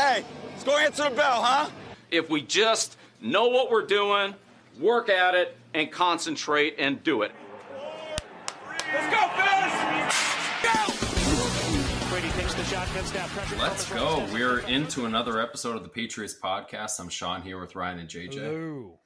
Hey, let's go answer the bell, huh? If we just know what we're doing, work at it, and concentrate and do it. Let's go, fellas! Go! Brady takes the shotgun Let's go. We're into another episode of the Patriots podcast. I'm Sean here with Ryan and JJ. Hello.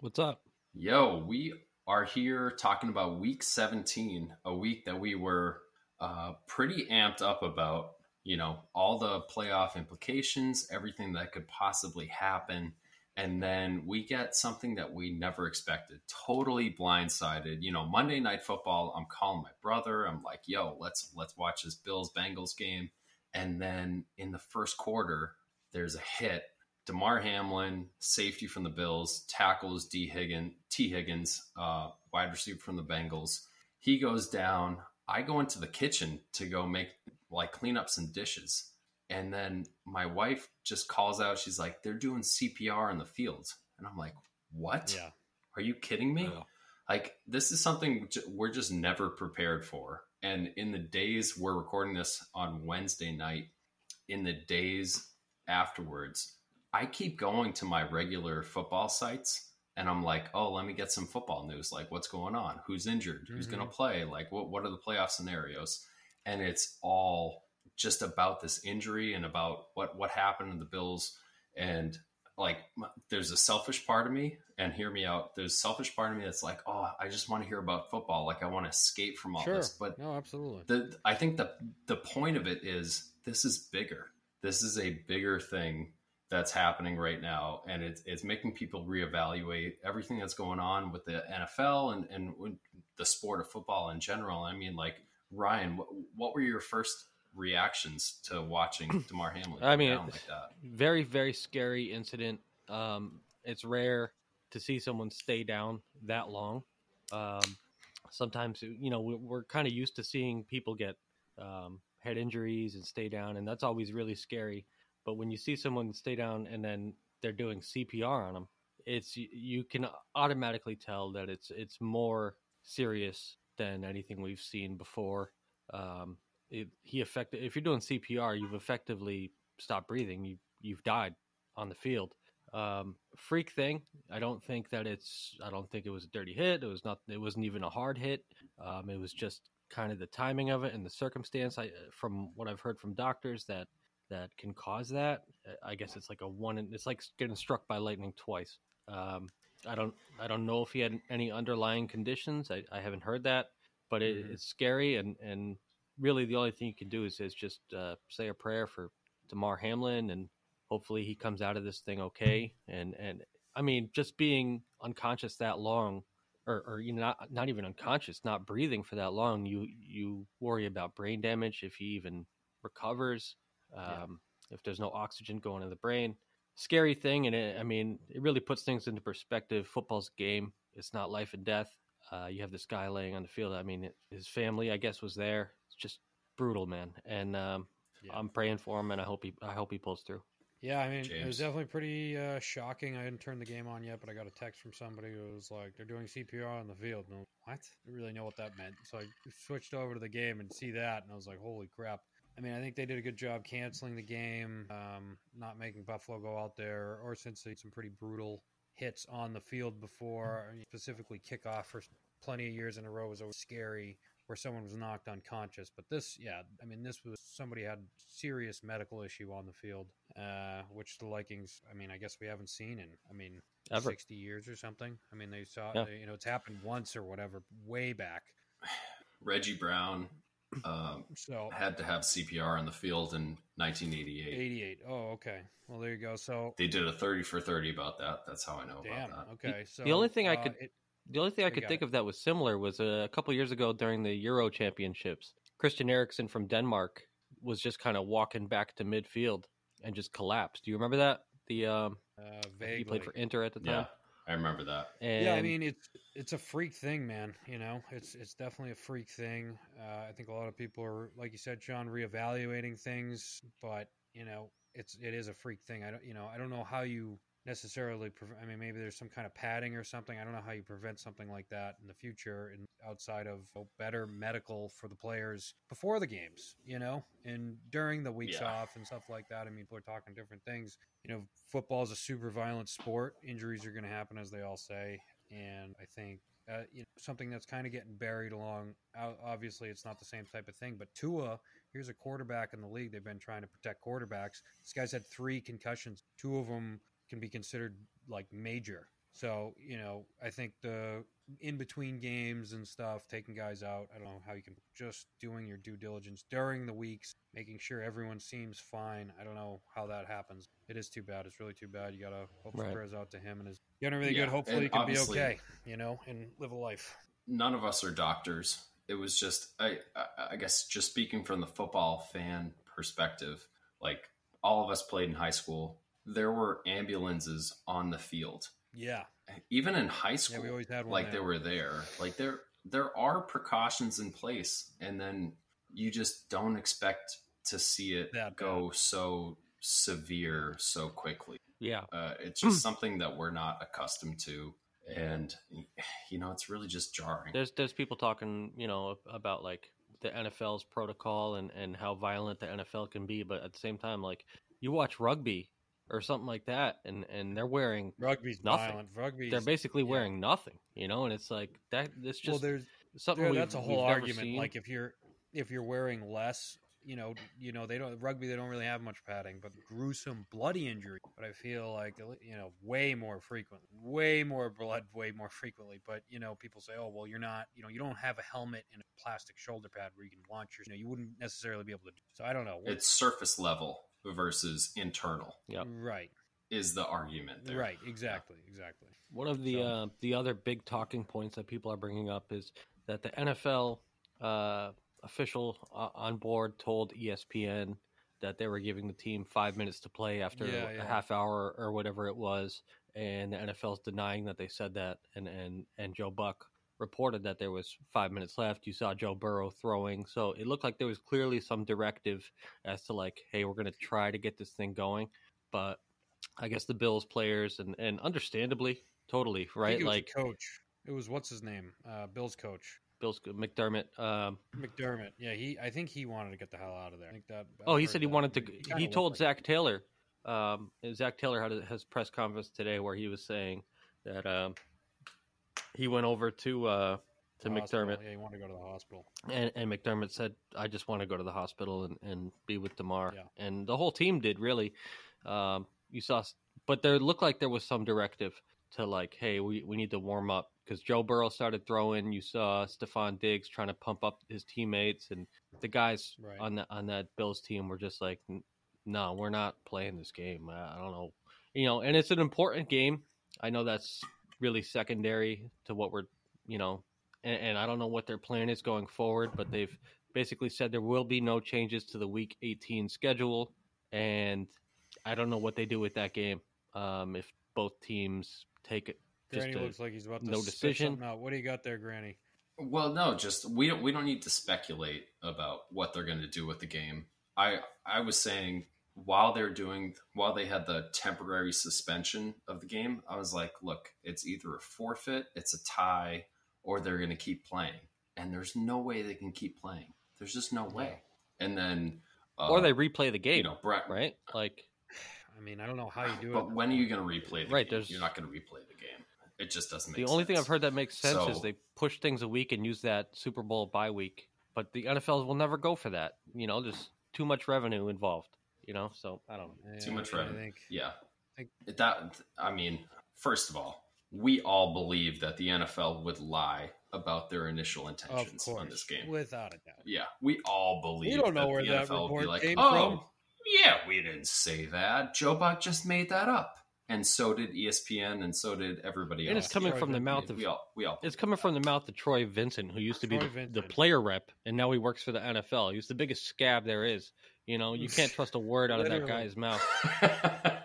What's up? Yo, we are here talking about week 17, a week that we were uh, pretty amped up about. You know, all the playoff implications, everything that could possibly happen. And then we get something that we never expected. Totally blindsided. You know, Monday night football, I'm calling my brother. I'm like, yo, let's let's watch this Bills Bengals game. And then in the first quarter, there's a hit Damar Hamlin, safety from the Bills, tackles D. Higgins, T. Higgins, uh, wide receiver from the Bengals. He goes down. I go into the kitchen to go make like clean up some dishes. And then my wife just calls out, she's like, they're doing CPR in the fields. And I'm like, what? Yeah. Are you kidding me? Yeah. Like, this is something we're just never prepared for. And in the days we're recording this on Wednesday night, in the days afterwards, I keep going to my regular football sites and I'm like, oh, let me get some football news. Like, what's going on? Who's injured? Who's going to mm-hmm. play? Like, what, what are the playoff scenarios? And it's all just about this injury and about what, what happened in the Bills. And like, there's a selfish part of me, and hear me out. There's a selfish part of me that's like, oh, I just want to hear about football. Like, I want to escape from all Sure. this. But no, absolutely. the I think the the point of it is this is bigger. This is a bigger thing that's happening right now, and it's it's making people reevaluate everything that's going on with the NFL and and the sport of football in general. I mean, like Ryan, what, what were your first reactions to watching Damar Hamlin? I mean, down like that. Very, very scary incident. Um, it's rare to see someone stay down that long. Um, sometimes, you know, we- we're kind of used to seeing people get um, head injuries and stay down, and that's always really scary. But when you see someone stay down and then they're doing CPR on them, it's you- you can automatically tell that it's it's more serious than anything we've seen before. Um, it, he affected. If you're doing CPR, you've effectively stopped breathing. You you've died on the field. Um, freak thing. I don't think that it's. I don't think it was a dirty hit. It was not. It wasn't even a hard hit. Um, it was just kind of the timing of it and the circumstance. I, from what I've heard from doctors, that that can cause that. I guess it's like a one. in- It's like getting struck by lightning twice. Um, I don't. I don't know if he had any underlying conditions. I, I haven't heard that, but it, Mhm. it's scary and and really the only thing you can do is, is just uh, say a prayer for Damar Hamlin and hopefully he comes out of this thing okay. And and I mean, just being unconscious that long, or or you know, not not even unconscious, not breathing for that long, you you worry about brain damage if he even recovers. Um, If there's no oxygen going to the brain, scary thing. And it, I mean, it really puts things into perspective. Football's a game; it's not life and death. Uh, you have this guy laying on the field. I mean, it, his family, I guess, was there. It's just brutal, man. And um, Yeah. I'm praying for him, and I hope he, I hope he pulls through. Yeah, I mean, it was definitely pretty uh, shocking. I didn't turn the game on yet, but I got a text from somebody who was like, "They're doing CPR on the field." And I'm like, what? I didn't really know what that meant. So I switched over to the game and see that, and I was like, "Holy crap!" I mean, I think they did a good job canceling the game, um, not making Buffalo go out there, or since they had some pretty brutal hits on the field before, I mean, specifically kickoff for plenty of years in a row was always scary where someone was knocked unconscious. But this, yeah, I mean, this was somebody had serious medical issue on the field, uh, which the Vikings, I mean, I guess we haven't seen in, I mean, Ever. 60 years or something. I mean, they saw, Yeah. they- you know, it's happened once or whatever, way back. Reggie Brown um, So had to have CPR on the field in 1988. 88. Oh, okay. Well, there you go. So, They did a 30 for 30 about that. That's how I know damn. about that. Okay. So the only thing I uh, could- it- The only thing I could think it. of that was similar was a couple years ago during the Euro Championships. Christian Eriksen from Denmark was just kind of walking back to midfield and just collapsed. Do you remember that? The um, uh, he played for Inter at the Yeah, time. I remember that. And yeah, I mean it's it's a freak thing, man. You know, it's it's definitely a freak thing. Uh, I think a lot of people are, like you said, Sean, reevaluating things, but you know, it's it is a freak thing. I don't, you know, I don't know how you necessarily. Pre- I mean, maybe there's some kind of padding or something. I don't know how you prevent something like that in the future, and outside of oh, better medical for the players before the games, you know, and during the weeks Yeah. off and stuff like that. I mean, people are talking different things. You know, football is a super violent sport. Injuries are going to happen, as they all say, and I think uh, you know, something that's kind of getting buried along. Obviously, it's not the same type of thing, but Tua, here's a quarterback in the league. They've been trying to protect quarterbacks. This guy's had three concussions. Two of them can be considered like major. So, you know, I think the in between games and stuff, taking guys out, I don't know how you can just doing your due diligence during the weeks, making sure everyone seems fine. I don't know how that happens. It is too bad. It's really too bad. You got to hope Right. prayers out to him and his getting really Yeah, good. Hopefully, and he can be okay, you know, and live a life. none of us are doctors. It was just, I, I, I guess, just speaking from the football fan perspective, like all of us played in high school. There were ambulances on the field, Yeah. even in high school. we always had one like they were there. Like there, there are precautions in place, and then you just don't expect to see it That go so severe so quickly. Yeah. Uh, it's just something that we're not accustomed to, and you know, it's really just jarring. There's there's people talking, you know, about like the NFL's protocol and and how violent the NFL can be, but at the same time, like you watch rugby or something like that, and and they're wearing Rugby's Nothing. violent. Rugby's they're basically yeah. wearing nothing, you know, and it's like that. It's well, just there's something. there, that's a whole argument. seen. Like if you're if you're wearing less, you know, you know they don't rugby. They don't really have much padding, but gruesome bloody injury. But I feel like uh, you know way more frequently, way more blood, way more frequently. But you know, people say, oh well, you're not, you know, you don't have a helmet and a plastic shoulder pad where you can launch your. You know, you wouldn't necessarily be able to. do So I don't know. it's surface level versus internal Yep. right, is the argument there. right, exactly, exactly. One of the So- uh, the other big talking points that people are bringing up is that the NFL uh, official uh, on board told ESPN that they were giving the team five minutes to play after Yeah, a yeah. half hour or whatever it was, and the NFL's denying that they said that, and and and Joe Buck reported that there was five minutes left. You saw Joe Burrow throwing, so it looked like there was clearly some directive as to like, hey, we're going to try to get this thing going, but I guess the Bills players and and understandably, totally I right, like coach. It was what's his name? Uh, Bill's coach. Bill's McDermott. Um, McDermott. Yeah, he. I think he wanted to get the hell out of there. I think that. oh, he said he that. wanted to. kinda He told Zac it. Taylor. Um, Zac Taylor had his press conference today where he was saying that um, he went over to uh, to The hospital. McDermott Yeah, he wanted to go to the hospital. and, and McDermott said, "I just want to go to the hospital and, and be with Damar." Yeah. And the whole team did really. Um, you saw, but there looked like there was some directive to like, "Hey, we, we need to warm up." Because Joe Burrow started throwing, you saw Stefon Diggs trying to pump up his teammates, and the guys Right. on the on that Bills team were just like, "No, we're not playing this game." I I don't know, you know, and it's an important game. I know that's really secondary to what we're, you know, and, and I don't know what their plan is going forward, but they've basically said there will be no changes to the Week 18 schedule, and I don't know what they do with that game um, if both teams take it. Granny looks like he's about to no decision. something out. What do you got there, Granny? Well, no, just we don't we don't need to speculate about what they're going to do with the game. I I was saying while they're doing while they had the temporary suspension of the game, I was like, look, it's either a forfeit, it's a tie, or they're going to keep playing. And there's no way they can keep playing. There's just no way. And then uh, or they replay the game, you know, Brett, right? Like, I mean, I don't know how you do it. But when are you going to replay the Right, game? there's- You're not going to replay the game. It just doesn't make the sense. only thing I've heard that makes sense is they push things a week and use that Super Bowl bye week, but the NFL will never go for that. You know, there's too much revenue involved. You know, so I don't know. too Yeah, much I think Yeah. think- that I mean, first of all, we all believe that the NFL would lie about their initial intentions course, on this game. without a doubt. yeah, we all believe. We don't know that where the that NFL would be report like, came oh, from." yeah, we didn't say that. Joe Buck just made that up, and so did ESPN, and so did everybody else. And else. it's coming Troy from the mouth of we all, we all. It's coming from the mouth of Troy Vincent, who used to be the, the player rep, and now he works for the NFL. He's the biggest scab there is. You know, you can't trust a word out of that guy's mouth.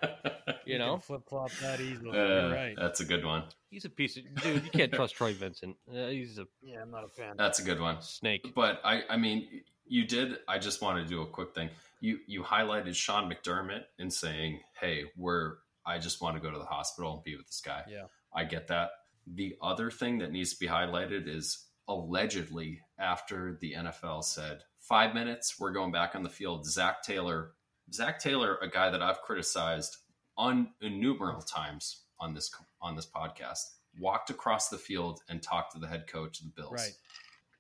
You know, flip flop that easily. Uh, right. That's a good one. he's a piece of dude. You can't trust Troy Vincent. Uh, he's a Yeah, I'm not a fan. That's a good one. snake. But I, I mean, you did. I just want to do a quick thing. You, you highlighted Sean McDermott in saying, "Hey, we're I just want to go to the hospital and be with this guy. Yeah. I get that. The other thing that needs to be highlighted is allegedly after the NFL said five minutes, we're going back on the field. Zac Taylor, Zac Taylor, a guy that I've criticized on innumerable times on this on this podcast, walked across the field and talked to the head coach of the Bills. Right.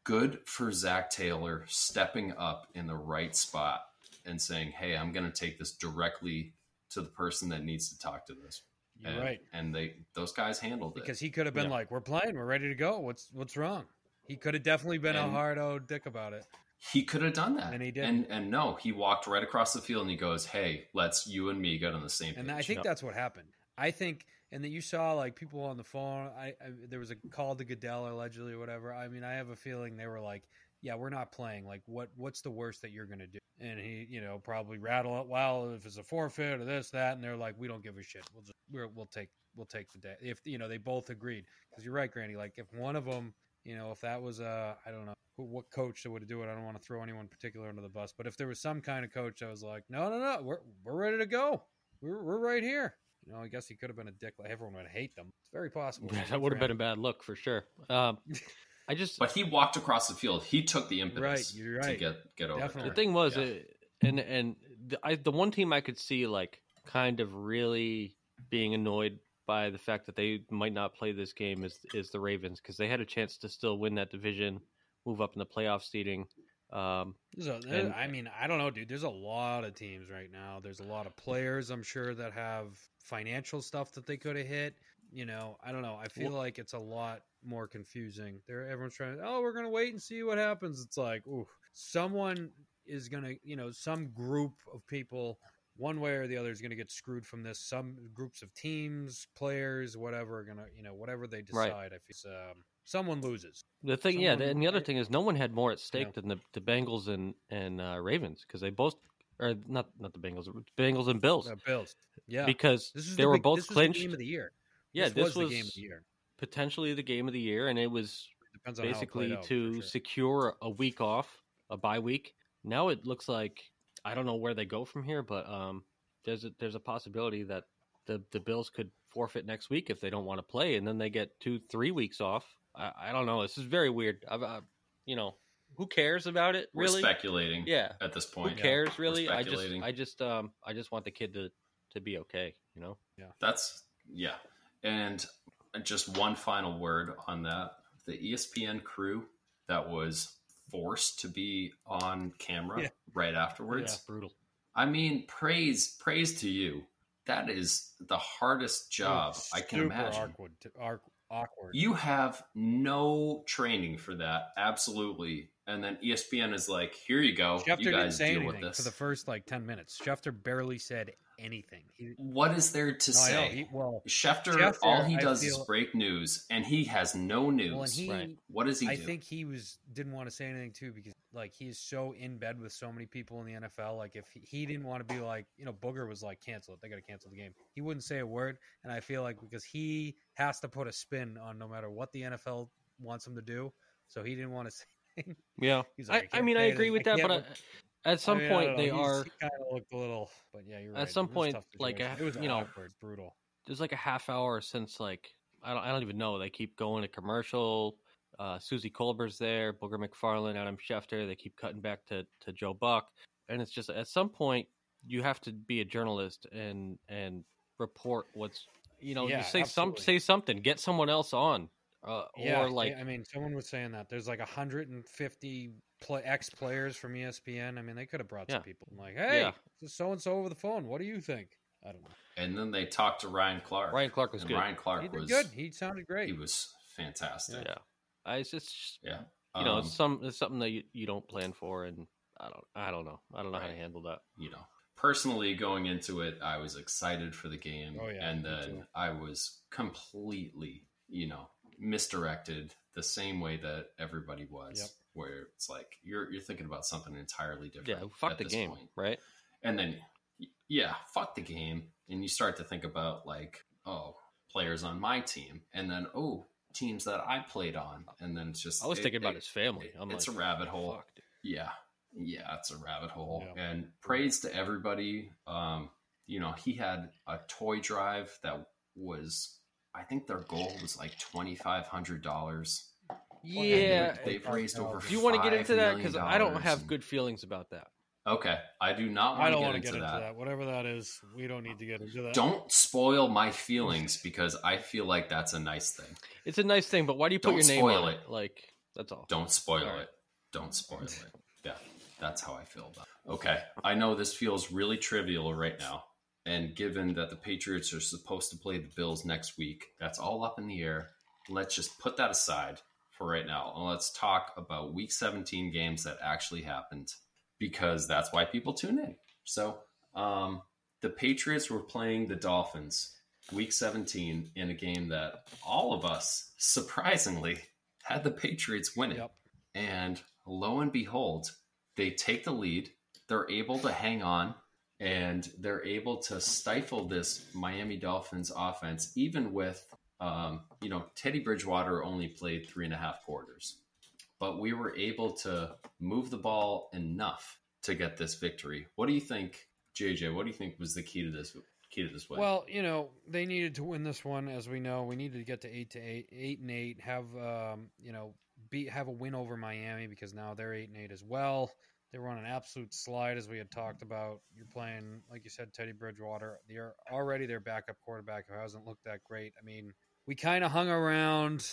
Good for Zac Taylor stepping up in the right spot and saying, "Hey, I'm going to take this directly to the person that needs to talk to this." You're and, right. And they those guys handled Because it. Because he could have been Yeah. like, "We're playing. We're ready to go. What's what's wrong?" He could have definitely been a hard old dick about it. He could have done that, And he did. And and no, he walked right across the field and he goes, "Hey, let's you and me get on the same page." And I think that's what happened. I think, and that you saw like people on the phone. I, I there was a call to Goodell allegedly or whatever. I mean, I have a feeling they were like, "Yeah, we're not playing. Like, what what's the worst that you're gonna do?" And he, you know, probably rattle it. Well, if it's a forfeit or this that, and they're like, "We don't give a shit. We'll just we're, we'll take we'll take the day." If you know, they both agreed because you're right, Granny. Like, if one of them, you know, if that was uh, I don't know who, what coach that would do it. I don't want to throw anyone particular under the bus, but if there was some kind of coach I was like, "No, no, no, we're we're ready to go. We're we're right here." You know, I guess he could have been a dick. Like everyone would hate them. It's very possible. Yeah, that would have been a bad look for sure. Um, I just But he walked across the field. He took the impetus Right, you're to right. get get over Definitely. the thing was, Yeah. uh, and and the, I, the one team I could see like kind of really being annoyed by the fact that they might not play this game is is the Ravens because they had a chance to still win that division, move up in the playoff seeding. Um, there- And- I mean, I don't know, dude. There's a lot of teams right now. There's a lot of players, I'm sure, that have financial stuff that they could have hit. You know, I don't know. I feel like it's a lot more confusing. There, everyone's trying. Oh, we're gonna wait and see what happens. It's like, ooh, someone is gonna, you know, some group of people, one way or the other, is gonna get screwed from this. Some groups of teams, players, whatever, are gonna, you know, whatever they Right. decide. If it's um, someone loses, the thing, yeah, Someone- and the other thing is no one had more at stake Yeah. than the, the Bengals and and uh, Ravens because they both, or not not the Bengals, Bengals and Bills uh, Bills. Yeah, because This they the were big- both this was the clinched. game of the year. yeah, this, was, the game of the year. potentially the game of the year, and it was it basically out, to sure. secure a week off, a bye week. Now it looks like I don't know where they go from here, but um, there's a, there's a possibility that the the Bills could forfeit next week if they don't want to play, and then they get two three weeks off. I, I don't know. This is very weird. I've, I, you know, who cares about it? We're Really? speculating. Yeah. At this point, Who point, cares? Really? I just. I just um I just want the kid to to be okay. You know. Yeah. That's yeah. And just one final word on that: the ESPN crew that was forced to be on camera Yeah. right afterwards. brutal. I mean, praise praise to you. That is the hardest job It's I can imagine. Awkward, to- arc- awkward. You have no training for that, absolutely. And then ESPN is like, "Here you go. Schefter you didn't guys say deal with anything this." for the first like ten minutes. Schefter barely said anything. He, what is there to no, say? He, well, Schefter, Schefter, all he I does is break news, and he has no news. well, he, Right. what does he I do? think he was didn't want to say anything too because like he's so in bed with so many people in the NFL. Like if he, he didn't want to be like you know Booger was like cancel it, they got to cancel the game. He wouldn't say a word, and I feel like because he has to put a spin on no matter what the NFL wants him to do, so he didn't want to say. Yeah. He's like, I, I mean, I agree with that, but I, at some I mean, point they. He's- are. He kind of looked a little, but yeah, you're At right. some It was a point, like, a- it was you know, brutal. there's like a half hour since like I don't I don't even know. They keep going to commercial. Uh, Suzy Kolber's there, Booger McFarland, Adam Schefter. They keep cutting back to, to Joe Buck, and it's just at some point you have to be a journalist and and report what's you know Yeah, you say some say something, get someone else on, uh, Yeah, or like I mean, someone was saying that there's like 150 play, ex players from ESPN. I mean, they could have brought some Yeah. people. Like, hey, so and so over the phone. What do you think? I don't know. and then they talked to Ryan Clark. Ryan Clark was and good. Ryan Clark He did was good. He sounded great. He was fantastic. yeah, I, it's just Yeah. you know Um, it's some it's something that you, you don't plan for, and I don't I don't know I don't know how to handle that. you know, personally going into it, I was excited for the game, Oh, yeah, and then. I was completely, you know, misdirected the same way that everybody was. Yep. Where it's like you're you're thinking about something entirely different. Yeah, fuck at the this game, point. right? and then yeah, fuck the game, and you start to think about like, oh, players on my team, and then oh, teams that I played on, and then it's just I was it- thinking about it- his family. it- I'm it's like, a rabbit hole. fuck. Yeah, yeah, it's a rabbit hole. Yeah. And praise to everybody. Um, you know, he had a toy drive that was, I think their goal was like twenty five hundred dollars. Yeah. they've raised over. Do you want to get into that? Because I don't have and- good feelings about that. Okay, I do not I don't to want get to into get into that. that. Whatever that is, we don't need to get into that. Don't spoil my feelings because I feel like that's a nice thing. It's a nice thing, but why do you put Don't your name spoil on it. it? Like that's all. Don't spoil All right. it. Don't spoil it. Yeah, that's how I feel about it. Okay, I know this feels really trivial right now. And given that the Patriots are supposed to play the Bills next week, that's all up in the air. Let's just put that aside for right now. And let's talk about week 17 games that actually happened because that's why people tune in. So, um, the Patriots were playing the Dolphins week 17 in a game that all of us surprisingly had the Patriots winning. Yep. And lo and behold, they take the lead. They're able to hang on and they're able to stifle this Miami Dolphins offense, even with, um, you know, Teddy Bridgewater only played three and a half quarters. But we were able to move the ball enough to get this victory. What do you think, JJ? What do you think was the key to this key to this win? Well, you know, they needed to win this one, as we know. We needed to get to eight to eight, eight and eight. Have um, you know, beat have a win over Miami because now they're eight and eight as well. They were on an absolute slide, as we had talked about. You're playing, like you said, Teddy Bridgewater. They're already their backup quarterback who hasn't looked that great. I mean, we kind of hung around,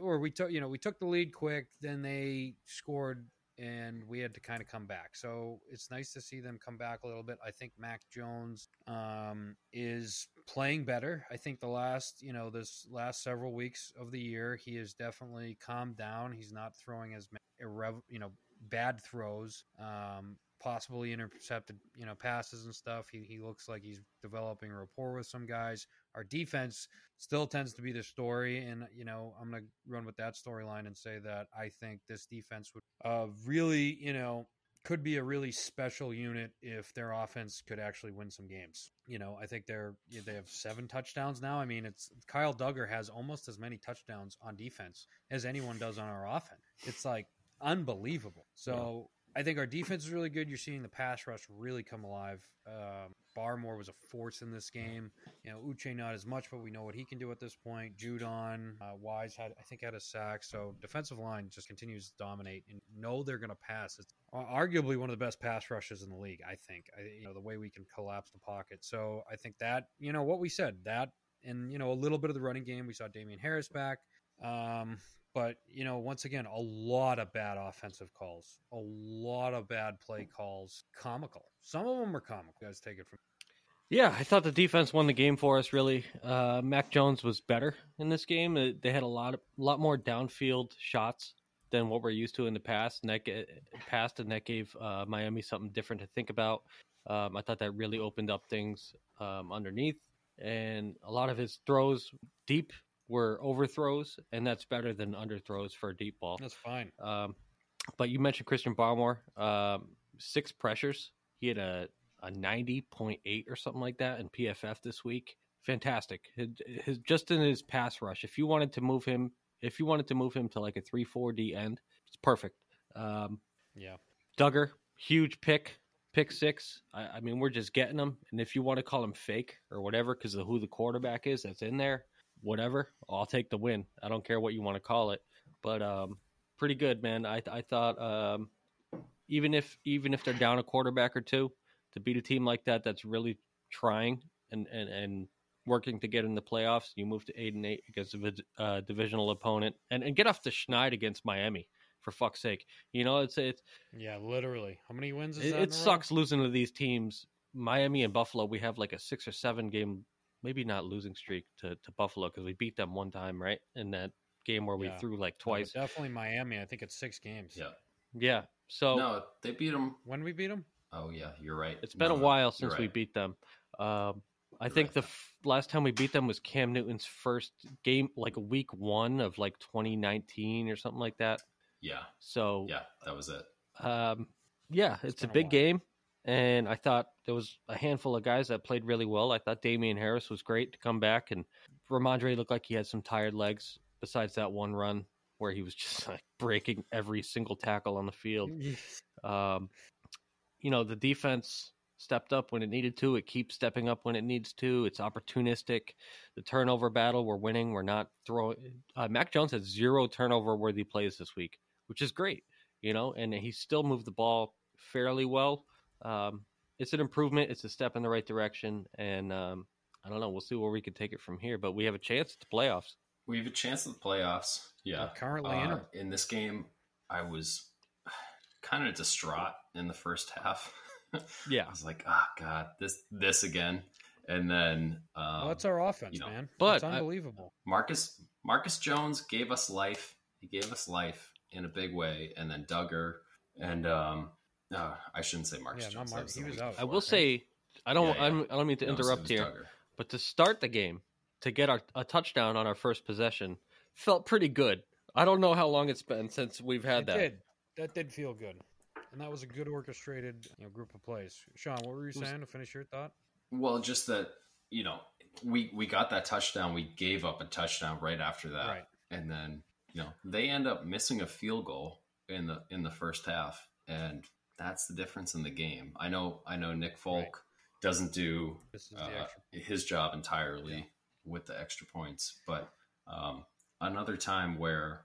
or we took, you know, we took the lead quick. Then they scored, and we had to kind of come back. So it's nice to see them come back a little bit. I think Mac Jones um, is playing better. I think the last, you know, this last several weeks of the year, he has definitely calmed down. He's not throwing as irrev- you know, bad throws. Um, possibly intercepted, you know, passes and stuff. He, he looks like he's developing rapport with some guys. Our defense still tends to be the story, and you know, I'm gonna run with that storyline and say that I think this defense would uh, really, you know, could be a really special unit if their offense could actually win some games. You know, I think they're they have seven touchdowns now. I mean, it's Kyle Dugger has almost as many touchdowns on defense as anyone does on our offense. It's like unbelievable. So I think our defense is really good. You're seeing the pass rush really come alive. Um, Barmore was a force in this game. You know, Uche not as much, but we know what he can do at this point. Judon, uh, Wise had, I think, had a sack. So defensive line just continues to dominate and know they're going to pass. It's arguably one of the best pass rushes in the league. I think. I, you know, the way we can collapse the pocket. So I think that you know what we said that, and you know a little bit of the running game. We saw Damien Harris back. Um, but you know, once again, a lot of bad offensive calls, a lot of bad play calls, comical. Some of them were comical. You guys take it from. Yeah, I thought the defense won the game for us. Really, uh, Mac Jones was better in this game. Uh, They had a lot, of, lot more downfield shots than what we're used to in the past, and that ga- past, and that gave uh, Miami something different to think about. Um, I thought that really opened up things um, underneath, and a lot of his throws deep were overthrows, and that's better than underthrows for a deep ball. That's fine. Um, but you mentioned Christian Barmore, um, six pressures. He had a, a 90.8 or something like that in PFF this week. Fantastic. His, his, just in his pass rush, if you wanted to move him, if you wanted to move him to like a 3 4 D end, it's perfect. Um, Yeah. Dugger, huge pick, pick six. I, I mean, we're just getting them. And if you want to call him fake or whatever because of who the quarterback is that's in there, whatever, I'll take the win. I don't care what you want to call it. But um, pretty good, man. I I thought um, even if even if they're down a quarterback or two, to beat a team like that that's really trying and and and working to get in the playoffs, you move to eight and eight against a uh, divisional opponent, and and get off the schneid against Miami for fuck's sake. You know, it's it's Yeah, literally. How many wins is it, that? it sucks losing to these teams. Miami and Buffalo, we have like a six or seven game, maybe not losing streak to, to Buffalo because we beat them one time, right? In that game where we Yeah. threw like No, twice. definitely Miami. I think it's six games. yeah. Yeah. So No, they beat them. When we beat them? Oh yeah, you're right. it's been No, a while you're since we beat them. Um, I You're think right. the f- last time we beat them was Cam Newton's first game, like week one of like 2019 or something like that. Yeah, So yeah, that was it. um, yeah, it's a a big while. game, and I thought there was a handful of guys that played really well. I thought Damien Harris was great to come back, and Rhamondre looked like he had some tired legs. Besides that one run where he was just like breaking every single tackle on the field, um, you know the defense stepped up when it needed to. It keeps stepping up when it needs to. It's opportunistic. The turnover battle, we're winning. We're not throwing. Uh, Mac Jones has zero turnover worthy plays this week, which is great, you know, and he still moved the ball fairly well. Um, it's an improvement. It's a step in the right direction, and um, I don't know. We'll see where we can take it from here, but we have a chance at the playoffs. We have a chance at the playoffs. Yeah, We're currently in Uh, 'em. in this game, I was kind of distraught in the first half. Yeah. I was like, "Ah, God, this this again." And then um, well, that's our offense, you know, man. but it's I- unbelievable. Marcus Marcus Jones gave us life. He gave us life in a big way, and then Dugger and um, no, I shouldn't say Marcus Yeah, not Jones. Mark- the he was week out. I before. will say, I don't, Yeah, yeah. I don't, I don't mean to No, interrupt here, Dugger. but to start the game, to get our, a touchdown on our first possession, felt pretty good. I don't know how long it's been since we've had it that. did. That did feel good, and that was a good orchestrated you know, group of plays. Sean, what were you It was- saying to finish your thought? Well, just that you know, we we got that touchdown. We gave up a touchdown right after that, Right. and then you know they end up missing a field goal in the in the first half, and that's the difference in the game. I know I know Nick Folk Right. doesn't do This is the uh, his job entirely with the extra points, but um, another time where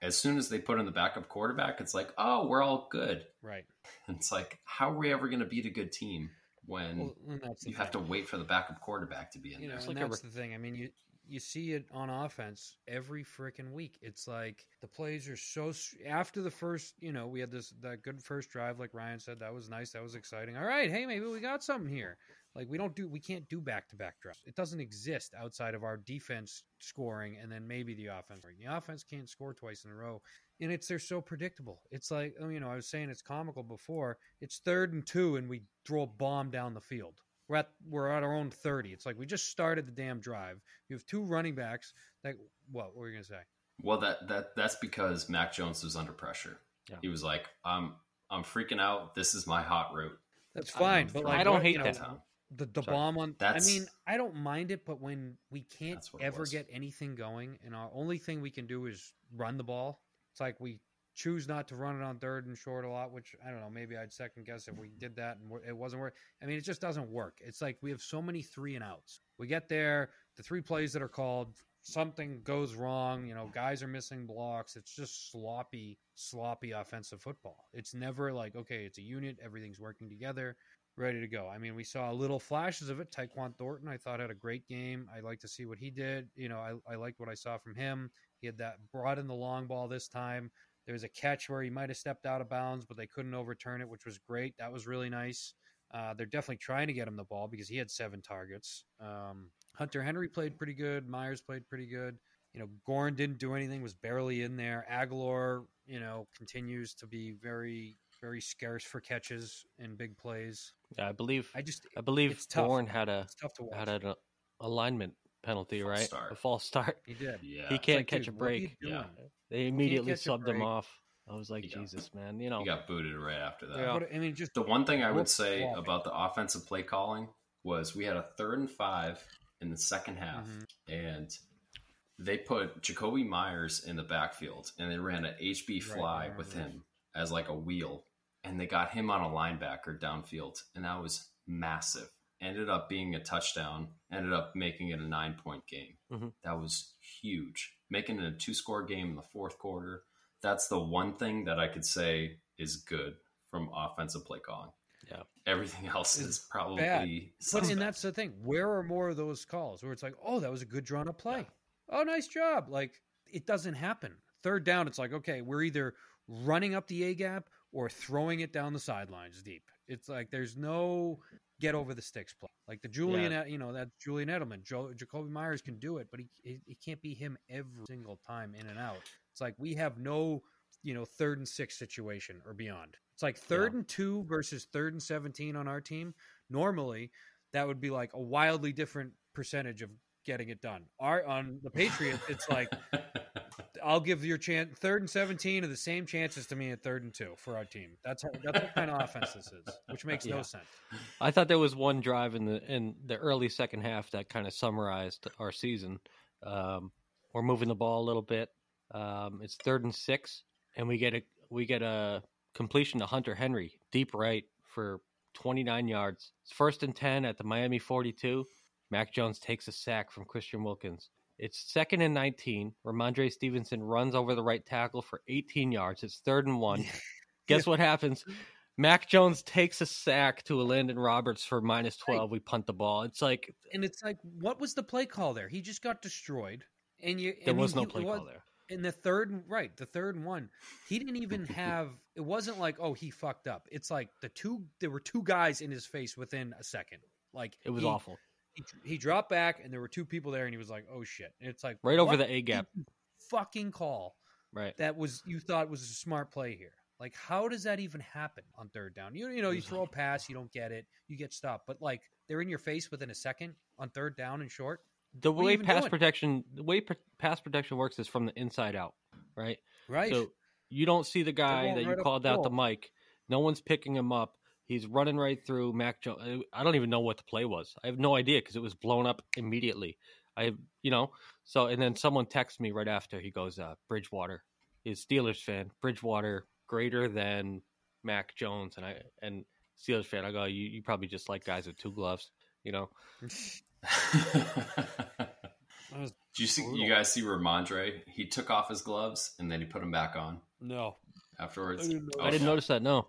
as soon as they put in the backup quarterback, it's like, oh, we're all good. Right. And it's like, how are we ever going to beat a good team when Well, and that's you have to wait for the backup quarterback to be in You know, there? and like a that's the thing. I mean, you you see it on offense every freaking week. It's like the plays are so after the first. You know, we had this that good first drive, like Ryan said. That was nice. That was exciting. All right, hey, maybe we got something here. Like we don't do, we can't do back to back drives. It doesn't exist outside of our defense scoring and then maybe the offense. The offense can't score twice in a row, and it's they're so predictable. It's like oh, you know, I was saying it's comical before. It's third and two, and we throw a bomb down the field. We're at we're at our own thirty. It's like we just started the damn drive. You have two running backs. That what? What were you gonna say? Well, that that that's because Mac Jones was under pressure. Yeah. He was like, "I'm I'm freaking out. This is my hot route." That's I'm fine, but like I don't what- hate you know, that. The the Sorry. bomb on. That's- I mean, I don't mind it, but when we can't That's what it ever get anything going, and our only thing we can do is run the ball. It's like we choose not to run it on third and short a lot, which I don't know. Maybe I'd second guess if we did that and it wasn't work. I mean, it just doesn't work. It's like we have so many three and outs. We get there, the three plays that are called, something goes wrong. You know, guys are missing blocks. It's just sloppy, sloppy offensive football. It's never like okay, it's a unit. Everything's working together ready to go. I mean, we saw little flashes of it. Tyquan Thornton, I thought, had a great game. I like to see what he did. You know, I, I liked what I saw from him. He had that brought in the long ball this time. There was a catch where he might have stepped out of bounds, but they couldn't overturn it, which was great. That was really nice. Uh, they're definitely trying to get him the ball because he had seven targets. Um, Hunter Henry played pretty good. Meyers played pretty good. You know, Bourne didn't do anything; was barely in there. Agholor, you know, continues to be very, very scarce for catches and big plays. Yeah, I believe, I just I believe it's tough. Bourne had a it's tough to had an alignment penalty, False right? start. A false start. he did. Yeah, He can't like, catch dude, a what are you break. doing? Yeah. They immediately subbed him off. I was like, Yeah. Jesus, man, you know. he got booted right after that. Yeah. But, I mean, just The one thing I would say flopping. about the offensive play calling was we had a third and five in the second half, Mhm. and they put Jakobi Meyers in the backfield, and they ran an HB fly remember with him as like a wheel, and they got him on a linebacker downfield, and that was massive. Ended up being a touchdown. Ended up making it a nine point game. Mhm. That was huge. Making it a two score game in the fourth quarter. That's the one thing that I could say is good from offensive play calling. Yeah. Everything else Is is probably bad. But and that's the thing. Where are more of those calls where it's like, oh, that was a good drawn up play. Oh, nice job. Like it doesn't happen. Third down, it's like, okay, we're either running up the A gap or throwing it down the sidelines deep. It's like there's no get over the sticks play. Like the Julian, you know, that Julian Edelman, Joe, Jakobi Meyers can do it, but he it, it can't be him every single time in and out. It's like we have no, you know, third and six situation or beyond. It's like third and two versus third and 17 on our team. Normally, that would be like a wildly different percentage of getting it done. Our on the Patriots, it's like I'll give your chance third and 17 are the same chances to me at third and two for our team. That's how, that's what kind of offense this is, which makes no sense. I thought there was one drive in the in the early second half that kind of summarized our season. Um, we're moving the ball a little bit. Um, it's third and six, and we get a we get a completion to Hunter Henry deep right for 29 yards. It's first and 10 at the Miami 42. Mac Jones takes a sack from Christian Wilkins. It's second and 19. Rhamondre Stevenson runs over the right tackle for 18 yards. It's third and one. Guess what happens? Mac Jones takes a sack to Elandon Roberts for minus 12. We punt the ball. It's like And it's like, what was the play call there? He just got destroyed, and you. there I was mean, no play was- call there. In the third, right, the third and one, he didn't even have. It wasn't like, oh, he fucked up. It's like the two. There were two guys in his face within a second. Like It was he- awful. He, he dropped back, and there were two people there, and he was like, oh shit. And it's like Right over the A gap. Fucking call Right. that was you thought was a smart play here. Like, how does that even happen on third down? You you know, you throw a pass, you don't get it, you get stopped. But like, they're in your face within a second on third down and short. The you way pass doing? protection, the way pass protection works is from the inside out, right? Right. So you don't see the guy that you right up called out the mic. No one's picking him up. He's running right through Mac Jones. I don't even know what the play was. I have no idea because it was blown up immediately. I, you know, so and then someone texts me right after. He goes, uh, "Bridgewater, he's a Steelers fan. Bridgewater greater than Mac Jones." And I and Steelers fan, I go, "You, you probably just like guys with two gloves, you know." Do you see? You guys see Rhamondre? He took off his gloves and then he put them back on no. afterwards. I didn't know I didn't notice that. No,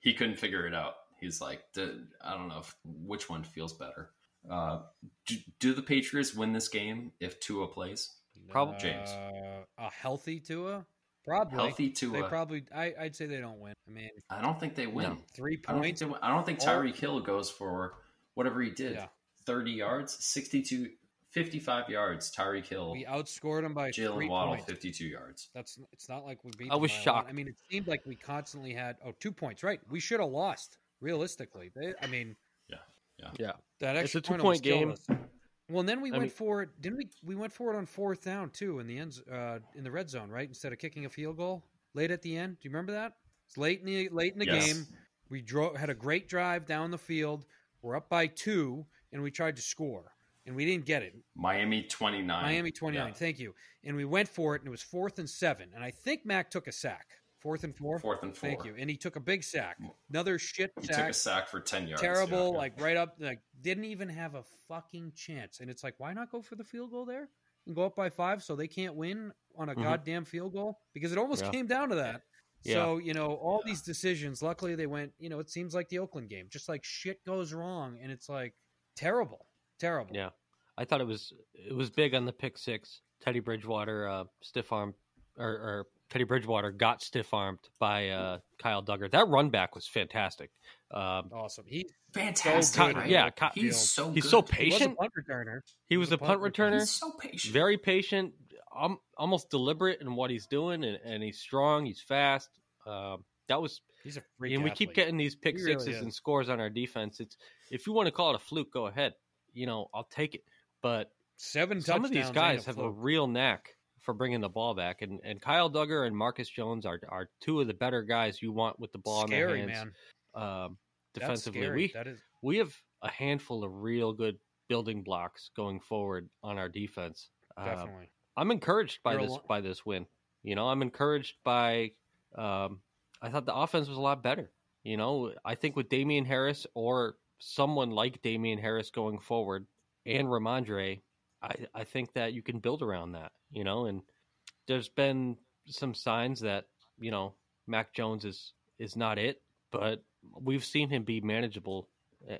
He couldn't figure it out. He's like, "D- I don't know if, which one feels better. Uh, do, do the Patriots win this game if Tua plays? Probably- James. Uh, a healthy Tua, probably. Healthy They Tua. probably. I, I'd say they don't win. I mean, I don't think they win. No. three I don't think points. I don't think All- Tyreek Hill goes for whatever he did. Yeah. 30 yards, 62, 55 yards. Tyreek Hill, We outscored them by three Jaylen Waddle, points. 52 yards. That's it's not like we beat. I was by a shocked. I mean, it seemed like we constantly had oh two points. Right, we should have lost. Realistically, they, I mean, yeah, yeah, yeah. that It's a extra point two-point almost killed us. Well, and then we I went mean- for it. Didn't we? We went for it on fourth down too in the end, uh, in the red zone, right? Instead of kicking a field goal late at the end. Do you remember that? It's late in the late in the Yes. game. We drove had a great drive down the field. We're up by two, and we tried to score, and we didn't get it. Miami 29. Miami 29. Yeah. Thank you. And we went for it, and it was fourth and seven. And I think Mac took a sack. Fourth and four. Fourth and four. Thank you. And he took a big sack. Another shit He took a sack for 10 yards. Terrible. Yeah. Like right up. Like didn't even have a fucking chance. And it's like, why not go for the field goal there and go up by five so they can't win on a Mhm. goddamn field goal? Because it almost Yeah. came down to that. Yeah. So you know all these decisions. Luckily, they went. You know, it seems like the Oakland game. Just like shit goes wrong, and it's like terrible, terrible. Yeah. I thought it was it was big on the pick six. Teddy Bridgewater uh, stiff arm or, or Teddy Bridgewater got stiff armed by uh, Kyle Dugger. That run back was fantastic. Um, Awesome. He's Fantastic. So good. right? Yeah, Ky- he's so he's good. so He was a patient. punt returner. He was a punt returner. He's so patient. Very patient, um, almost deliberate in what he's doing, and, and he's strong. He's fast. Um, that was, He's a freak. and we keep getting these pick He sixes is. and scores on our defense. It's if you want to call it a fluke, go ahead. You know, I'll take it. But seven. some of these guys a have a real knack for bringing the ball back, and and Kyle Dugger and Marcus Jones are are two of the better guys you want with the ball scary in their hands. man. Um, defensively, we that is we have a handful of real good building blocks going forward on our defense. Um, definitely. I'm encouraged by You're this by this win. You know, I'm encouraged by. Um, I thought the offense was a lot better. You know, I think with Damien Harris or someone like Damien Harris going forward and Rhamondre, I I think that you can build around that. You know, and there's been some signs that you know Mac Jones is is not it, but we've seen him be manageable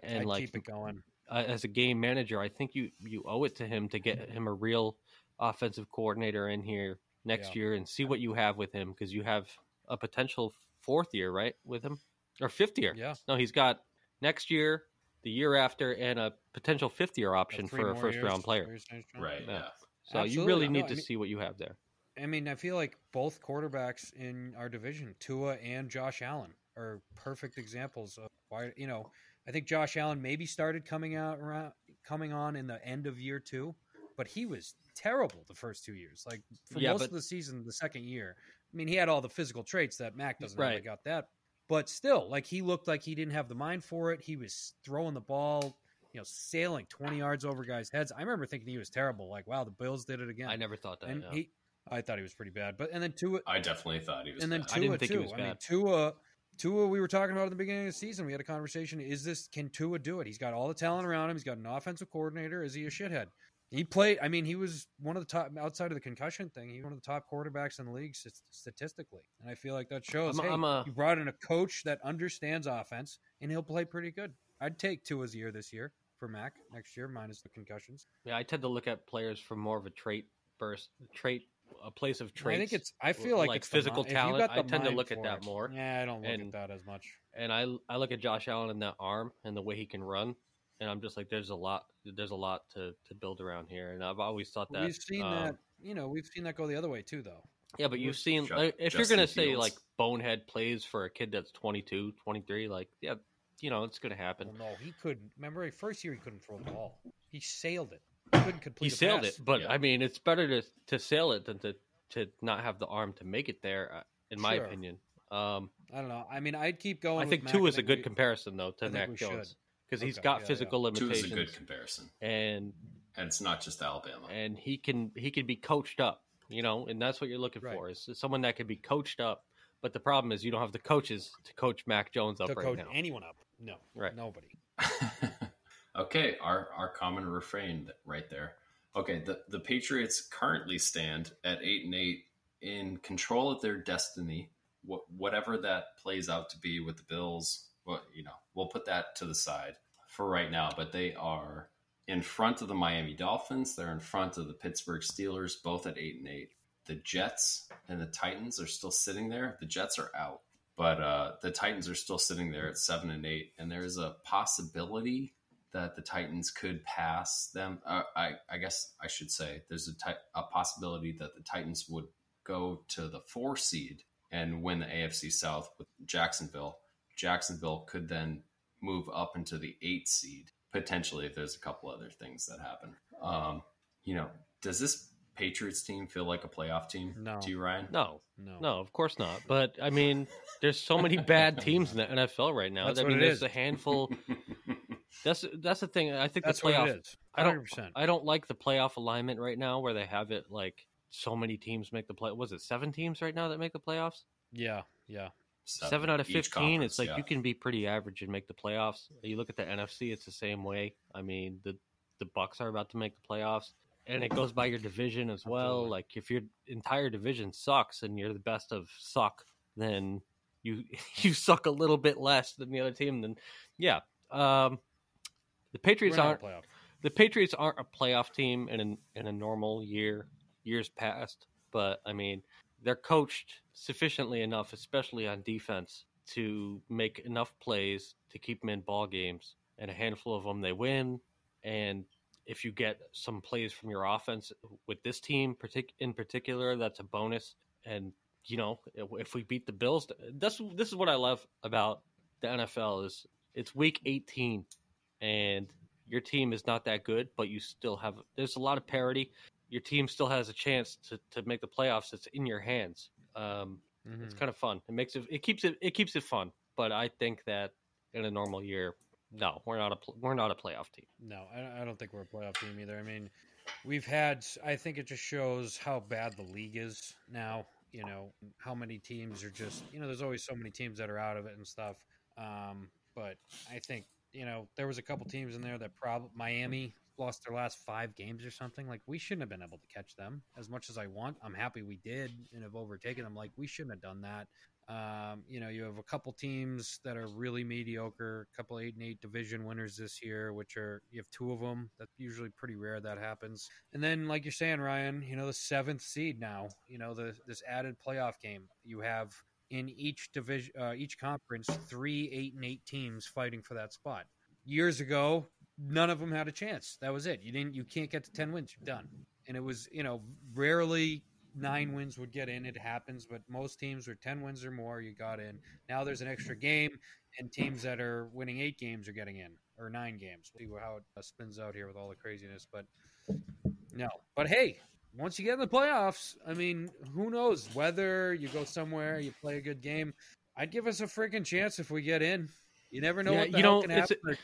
and I'd like keep it going. uh, as a game manager, I think you you owe it to him to get him a real offensive coordinator in here next Yeah. year and see what you have with him because you have a potential fourth year, right, with him or fifth year. Yeah. No, he's got next year, the year after, and a potential fifth year option for a first years, round player. years, Right. Yeah. Yeah. So you Absolutely. really No, need I to mean- see what you have there. I mean, I feel like both quarterbacks in our division, Tua and Josh Allen, are perfect examples of why. You know, I think Josh Allen maybe started coming out around, coming on in the end of year two, but he was terrible the first two years. Like for Yeah, most but- of the season, the second year. I mean, he had all the physical traits that Mac doesn't really got that, but still, like he looked like he didn't have the mind for it. He was throwing the ball. You know, sailing twenty yards over guys' heads. I remember thinking he was terrible. Like, wow, the Bills did it again. I never thought that. and no. he, I thought he was pretty bad. But and then Tua, I definitely thought he was and then bad. I didn't Tua think he too. was I mean, bad. Tua, Tua, we were talking about at the beginning of the season. We had a conversation. Is this can Tua do it? He's got all the talent around him. He's got an offensive coordinator. Is he a shithead? He played. I mean, he was one of the top outside of the concussion thing. He was one of the top quarterbacks in the league statistically, and I feel like that shows. I'm hey, I'm a- you brought in a coach that understands offense, and he'll play pretty good. I'd take Tua's year this year for Mac next year, minus the concussions. Yeah, I tend to look at players from more of a trait burst, trait, a place of traits. I think it's. I feel like, like it's the physical mi- talent. I tend to look at that it. more. Yeah, I don't look And- at that as much. and I I look at Josh Allen and that arm and the way he can run, and I'm just like, there's a lot, there's a lot to to build around here, and I've always thought that we've seen um, that. You know, we've seen that go the other way too, though. Yeah, but you've seen Ju- like, if you're gonna say like bonehead plays for a kid that's 22, 23, like yeah, you know it's gonna happen. Well, no, he couldn't. Remember, first year he couldn't throw the ball. He sailed it. He couldn't complete. He sailed pass. it, but Yeah. I mean, it's better to to sail it than to to not have the arm to make it there, uh, in my Sure. opinion. Um, I don't know. I mean, I'd keep going. I think Mac. two I is a good we- comparison though to I Mac Jones should. Because he's Okay, got yeah, yeah. physical Two is a good comparison, and and it's not just Alabama. and he can he can be coached up, you know, and that's what you're looking Right. for is someone that can be coached up. But the problem is you don't have the coaches to coach Mac Jones up to right coach now. anyone up. No, Right. Nobody. okay, our our common refrain right there. Okay, the the Patriots currently stand at eight and eight in control of their destiny. Wh- whatever that plays out to be with the Bills, well, you know, we'll put that to the side for right now. But they are in front of the Miami Dolphins. They're in front of the Pittsburgh Steelers, both at eight and eight. The Jets and the Titans are still sitting there. The Jets are out, but uh, the Titans are still sitting there at seven and eight. And there is a possibility that the Titans could pass them. Uh, I, I guess I should say there's a, a possibility that the Titans would go to the four seed and win the AFC South with Jacksonville. Jacksonville could then move up into the eight seed potentially if there's a couple other things that happen. Um, you know, does this Patriots team feel like a playoff team No. to you, Ryan? No, No. no, of course not. But I mean, there's so many bad teams in the NFL right now. That's I what mean, it there's is. a handful. That's that's the thing. I think That's the what playoff. it is. I don't. I don't like the playoff alignment right now, where they have it like so many teams make the play. Was it seven teams right now that make the playoffs? Yeah, yeah. Seven, out of fifteen. It's like yeah. you can be pretty average and make the playoffs. You look at the NFC; it's the same way. I mean, the the Bucs are about to make the playoffs, and it goes by your division as well. Like if your entire division sucks and you're the best of suck, then you you suck a little bit less than the other team. Then yeah, um, the Patriots We're not aren't a playoff. the Patriots aren't a playoff team in a, in a normal year, years past. But I mean, they're coached sufficiently enough, especially on defense, to make enough plays to keep them in ball games. And a handful of them they win. And if you get some plays from your offense with this team in particular, that's a bonus. And you know, if we beat the Bills, that's this is what I love about the NFL is it's week 18 and your team is not that good, but you still have there's a lot of parity. Your team still has a chance to, to make the playoffs. It's in your hands. Um, It's Mhm. kind of fun. It makes it it keeps it it keeps it fun. But I think that in a normal year, no, we're not a pl- we're not a playoff team. No, I, I don't think we're a playoff team either. I mean, we've had. I think it just shows how bad the league is now. You know, how many teams are just. You know, there's always so many teams that are out of it and stuff. Um, but I think you know there was a couple teams in there that probably Miami lost their last five games or something. Like we shouldn't have been able to catch them as much as I want. I'm happy we did and have overtaken them. Like we shouldn't have done that. Um, you know, you have a couple teams that are really mediocre, a couple eight and eight division winners this year, which are you have two of them. That's usually pretty rare that happens. And then, like you're saying, Ryan, you know, the seventh seed now, you know, the this added playoff game. You have in each division, uh, each conference, three eight and eight teams fighting for that spot. Years ago, none of them had a chance. That was it. You didn't. You can't get to ten wins. You're done. And it was, you know, rarely nine wins would get in. It happens, but most teams were 10 wins or more, you got in. Now there's an extra game, and teams that are winning eight games are getting in, or nine games. We'll see how it uh, spins out here with all the craziness. But no. But hey, once you get in the playoffs, I mean, who knows whether you go somewhere, you play a good game. I'd give us a freaking chance if we get in. You never know Yeah, what the you hell know, can happen. Our-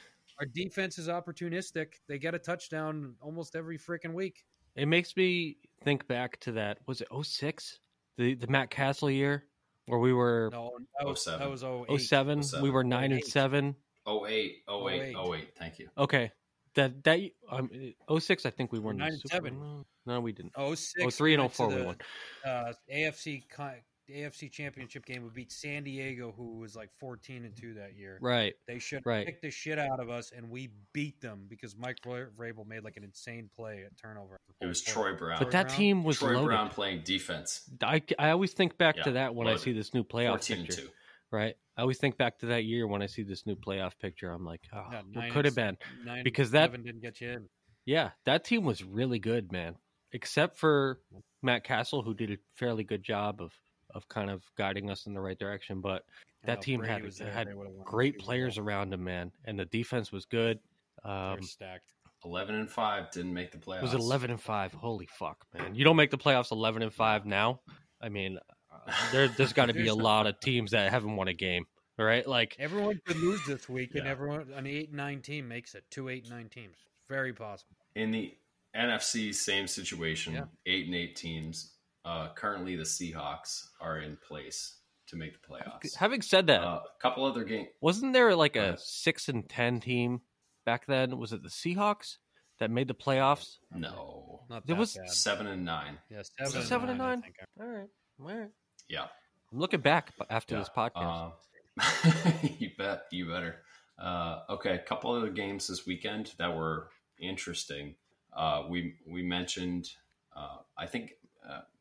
Our defense is opportunistic. They get a touchdown almost every freaking week. It makes me think back to that. Was it 06? The the Matt Cassel year where we were No, that was 07. that was 08. 07, we were 9 and 08. 7. 08, 08, 08. 08. Thank you. Okay. That that um 06 I think we won Nine and seven. No, we didn't. 06, 03 and went to 04 we the, won. Uh, AFC con- AFC championship game. We beat San Diego, who was like 14 and two that year. Right. They should Right. kick the shit out of us, and we beat them because Mike Ra- Vrabel made like an insane play at turnover. It was Troy Brown. But that Brown? team was Troy loaded. Brown playing defense. I, I always think back Yeah, to that when I see this new playoff 14 and picture. Right. I always think back to that year when I see this new playoff picture. I'm like, oh, Yeah, what could have been? Nine, because that- didn't get you in. Yeah, that team was really good, man. Except for Matt Cassel, who did a fairly good job of of kind of guiding us in the right direction. But that Now, team Brady had had they would've won the great Super Bowl. players around him, man, and the defense was good. They're Um, stacked. 11 and 5 didn't make the playoffs. was eleven and five? Holy fuck, man! You don't make the playoffs eleven and five now. I mean, uh, there, there's got to be a lot of teams that haven't won a game, right? Like, Everyone could lose this week, and everyone an eight and nine team makes it. Two eight and nine teams, very possible. In the NFC, same situation. Yeah. Eight and eight teams. Uh, currently, the Seahawks are in place to make the playoffs. having said that, Uh, a couple other games. Wasn't there like a six and ten team back then? Was it the Seahawks that made the playoffs? No, Not There that was bad. seven and nine. Yeah, seven, seven and I nine? All right, all right. Yeah, I'm looking back after yeah. this podcast. Uh, you bet. You better. Uh, okay, a couple other games this weekend that were interesting. Uh, we we mentioned. Uh, I think uh,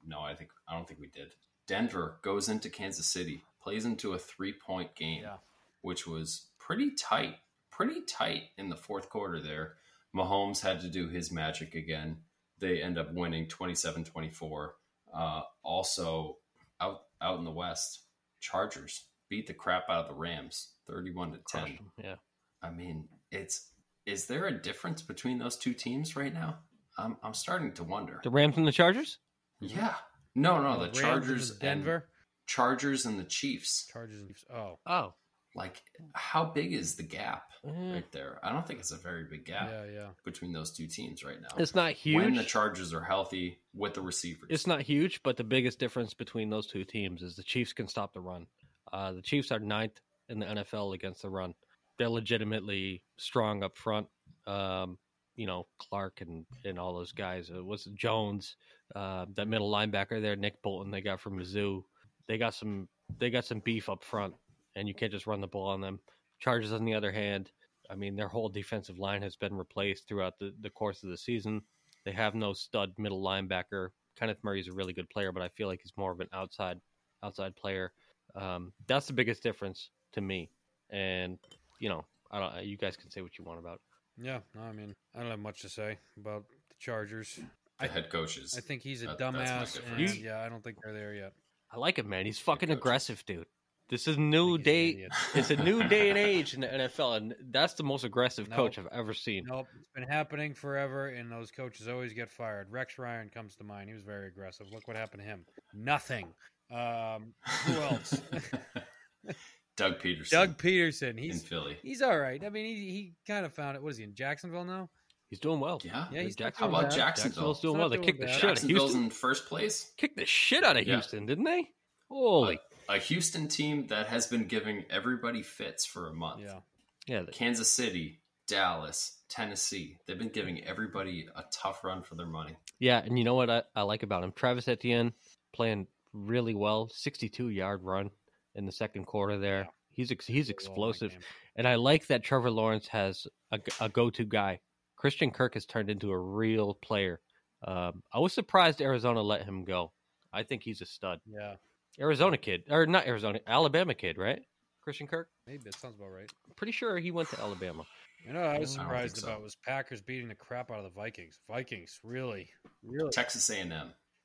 no, I think I don't think we did. Denver goes into Kansas City, plays into a three point game, Yeah. which was pretty tight, pretty tight in the fourth quarter. There, Mahomes had to do his magic again. They end up winning 27-24. Uh, also, out out in the West, Chargers beat the crap out of the Rams, thirty-one to ten. Yeah. I mean, it's is there a difference between those two teams right now? I'm I'm starting to wonder. The Rams and the Chargers. Yeah, no, no, the Rams and Chargers the Denver and Chargers and the Chiefs. Chargers. and Chiefs. Oh, Oh, Like, how big is the gap eh, right there? I don't think it's a very big gap yeah, yeah. between those two teams right now. it's not huge. When the. Chargers are healthy with the receivers, It's not huge, but the biggest difference between those two teams is the Chiefs can stop the run. Uh, the Chiefs are ninth in the NFL against the run. They're legitimately strong up front. Um, you know, Clark and, and all those guys. It was Jones, uh, that middle linebacker there, Nick Bolton. They got from Mizzou. They got some. They got some beef up front, and you can't just run the ball on them. Chargers, on the other hand, I mean, their whole defensive line has been replaced throughout the, the course of the season. They have no stud middle linebacker. Kenneth Murray's a really good player, but I feel like he's more of an outside outside player. Um, that's the biggest difference to me. And you know, I don't. You guys can say what you want about. Yeah, no, I mean, I don't have much to say about the Chargers. The head coaches. I think he's a That- dumbass, difference. and yeah, I don't think they're there yet. I like him, man. He's fucking coach. aggressive, dude. This is new day. It's a new day and age in the NFL, and that's the most aggressive No. coach I've ever seen. Nope, it's been happening forever, and those coaches always get fired. Rex Ryan comes to mind. He was very aggressive. Look what happened to him. Nothing. Um, who else? Doug Pederson. Doug Pederson. He's in Philly. he's all right. I mean, he, he kind of found it. What is he in Jacksonville now? He's doing well. Yeah. Yeah, he's not Jacksonville- How about bad. Jacksonville? Jacksonville's doing well. They doing kicked the shit out of Jacksonville's Houston. in first place. Kicked the shit out of Yeah. Houston, didn't they? Holy, A Houston team that has been giving everybody fits for a month. Yeah. yeah. the- Kansas City, Dallas, Tennessee. They've been giving everybody a tough run for their money. Yeah, and you know what I, I like about him? Travis Etienne playing really well. 62 yard run in the second quarter there. He's ex- he's explosive. And I like that Trevor Lawrence has a, a go to guy. Christian Kirk has turned into a real player. Um, I was surprised Arizona let him go. I think he's a stud. Yeah, Arizona kid, or not Arizona, Alabama kid, right? Christian Kirk? maybe that sounds about right. Pretty sure he went to Alabama. You know, what I was surprised think so. about was Packers beating the crap out of the Vikings. Vikings, really, really. Texas A&M.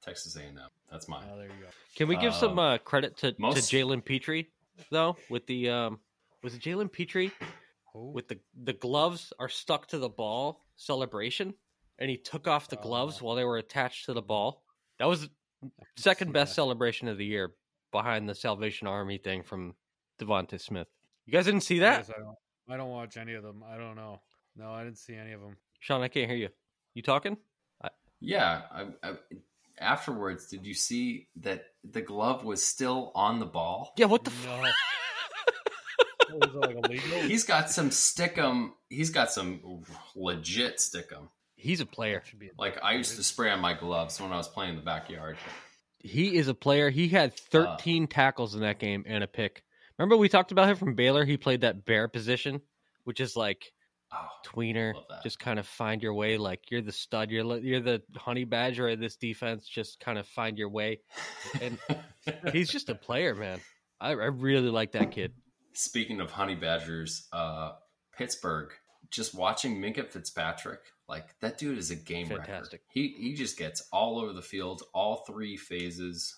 Texas A&M. That's mine. Oh, there you go. Can we give some Uh, uh, credit to, most- to Jalen Pitre though? With the um, was it Jalen Pitre Who? with the the gloves are stuck to the ball celebration, and he took off the gloves Oh. while they were attached to the ball. That was second best that. celebration of the year, behind the Salvation Army thing from DeVonta Smith. You guys didn't see that, guess I don't. I don't watch any of them. I don't know. No, I didn't see any of them. Sean? I can't hear you. You talking? Yeah, I, I, afterwards, did you see that the glove was still on the ball? Yeah, what the No. fuck? What was it, like illegal? He's got some stickum. He's got some legit stickum. He's a player. Should be Like I used to spray on my gloves when I was playing in the backyard. He is a player. He had uh, 13 tackles in that game and a pick. Remember we talked about him from Baylor? He played that bear position, which is like Oh, tweener. Just kind of find your way. Like you're the stud. You're you're the honey badger of this defense. Just kind of find your way. And he's just a player, man. I, I really like that kid. Speaking of honey badgers, uh, Pittsburgh. Just watching Minkah Fitzpatrick, like that dude is a game Fantastic. record. He he just gets all over the field, all three phases.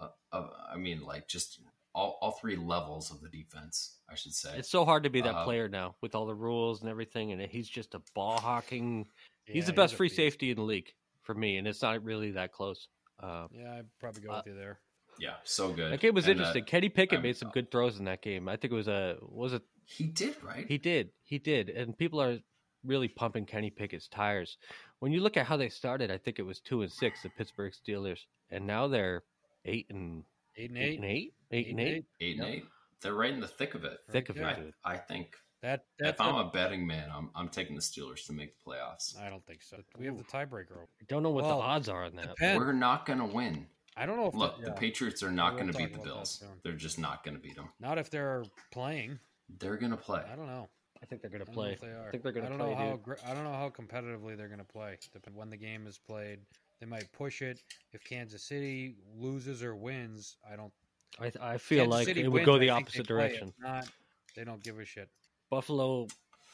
Uh, of, I mean, like just all all three levels of the defense. I should say. It's so hard to be that Uh, player now with all the rules and everything. And he's just a ball hawking. he's the best a free beast. safety in the league for me, and it's not really that close. Uh, Yeah, I'd probably go Uh, with you there. Yeah, so good. that game was And, uh, interesting. Kenny Pickett I'm- made some good throws in that game. I think it was a was it he did right. He did. He did. And people are really pumping Kenny Pickett's tires. When you look at how they started, I think it was two and six, the Pittsburgh Steelers, and now they're eight and Eight and eight eight. and eight, eight and eight. eight and Yep. eight. They're right in the thick of it. Thick of Yeah. it, I, dude. I think That that's if I'm a- a betting man, I'm I'm taking the Steelers to make the playoffs. I don't think so. We have the tiebreaker. I don't know what Well, the odds are on that. depends. We're not going to win. I don't know if Look, the, the yeah. Patriots are not going to beat the Bills. They're just not going to beat them. Not if they're playing. They're going to play. I don't know. I think they're going to don't know play. if they are. I think they're going I to don't play, know how dude. I don't know how competitively they're going to play. Depend when the game is played. They might push it. If Kansas City loses or wins, I don't. I, I feel Kansas like City it would wins, go the think they opposite direction. If not, they don't give a shit. Buffalo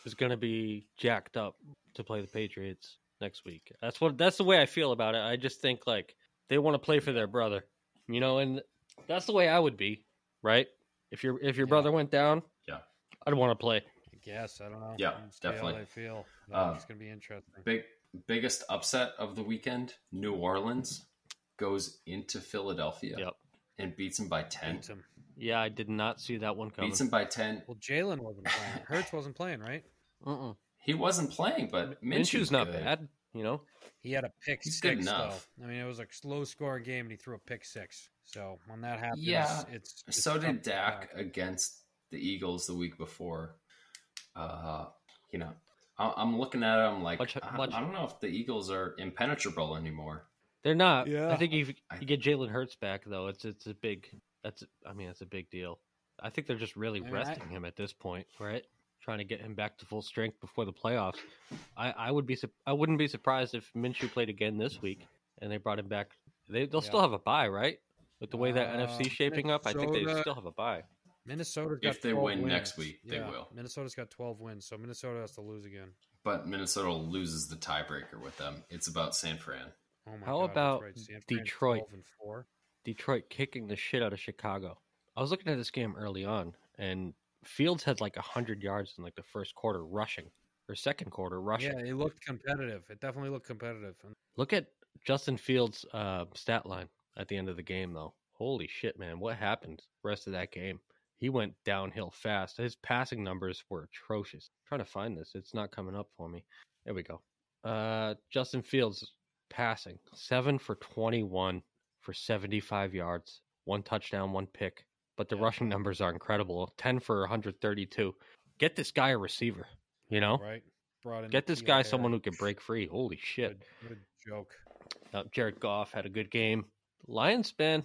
is going to be jacked up to play the Patriots next week. That's what that's the way I feel about it. I just think like they want to play for their brother, you know, and that's the way I would be, right? If your if your Yeah. brother went down, Yeah. I'd want to play. I guess I don't know. Yeah, We'll see How definitely. they feel. Uh, it's going to be interesting. Big biggest upset of the weekend: New Orleans goes into Philadelphia Yep. and beats them by ten. Beats 'em. Yeah, I did not see that one coming. Beats them by ten. Well, Jalen wasn't playing. Hurts wasn't playing, right? Mm-mm. He wasn't playing, but Minshew's not good. bad, you know. He had a pick He's six, good enough. though. I mean, it was a slow scoring game, and he threw a pick six. So when that happens, Yeah, it's, it's So did to Dak against the Eagles the week before. Uh, you know, I- I'm looking at him like Much- I, much- I don't know if the Eagles are impenetrable anymore. They're not. Yeah. I think if you get Jalen Hurts back, though, it's it's a big. That's I mean, it's a big deal. I think they're just really I mean, I- resting him at this point, right? Trying to get him back to full strength before the playoffs. I, I would be I wouldn't be surprised if Minshew played again this week and they brought him back. They they'll still have a bye, right? With the way that Uh, NFC's shaping up, I think they still have a bye. Minnesota's got If they win wins. next week, they will. Minnesota's got 12 wins, so Minnesota has to lose again. But Minnesota loses the tiebreaker with them. It's about San Fran. Oh my How God, that's about right. San Detroit? and four. Detroit kicking the shit out of Chicago. I was looking at this game early on, and Fields had like hundred yards in like the first quarter rushing, or second quarter rushing. Yeah, it looked competitive. It definitely looked competitive. Look at Justin Fields' uh, stat line at the end of the game, though. Holy shit, man! What happened the rest of that game? He went downhill fast. His passing numbers were atrocious. trying to find this, it's not coming up for me. There we go. Uh, Justin Fields passing seven for twenty-one for seventy-five yards, one touchdown, one pick. But the Yeah. rushing numbers are incredible. Ten for one hundred thirty-two. Get this guy a receiver. You know, right, brought in get this guy Harry. someone who can break free. Holy shit! Good, good joke. Uh, Jared Goff had a good game. Lions, man,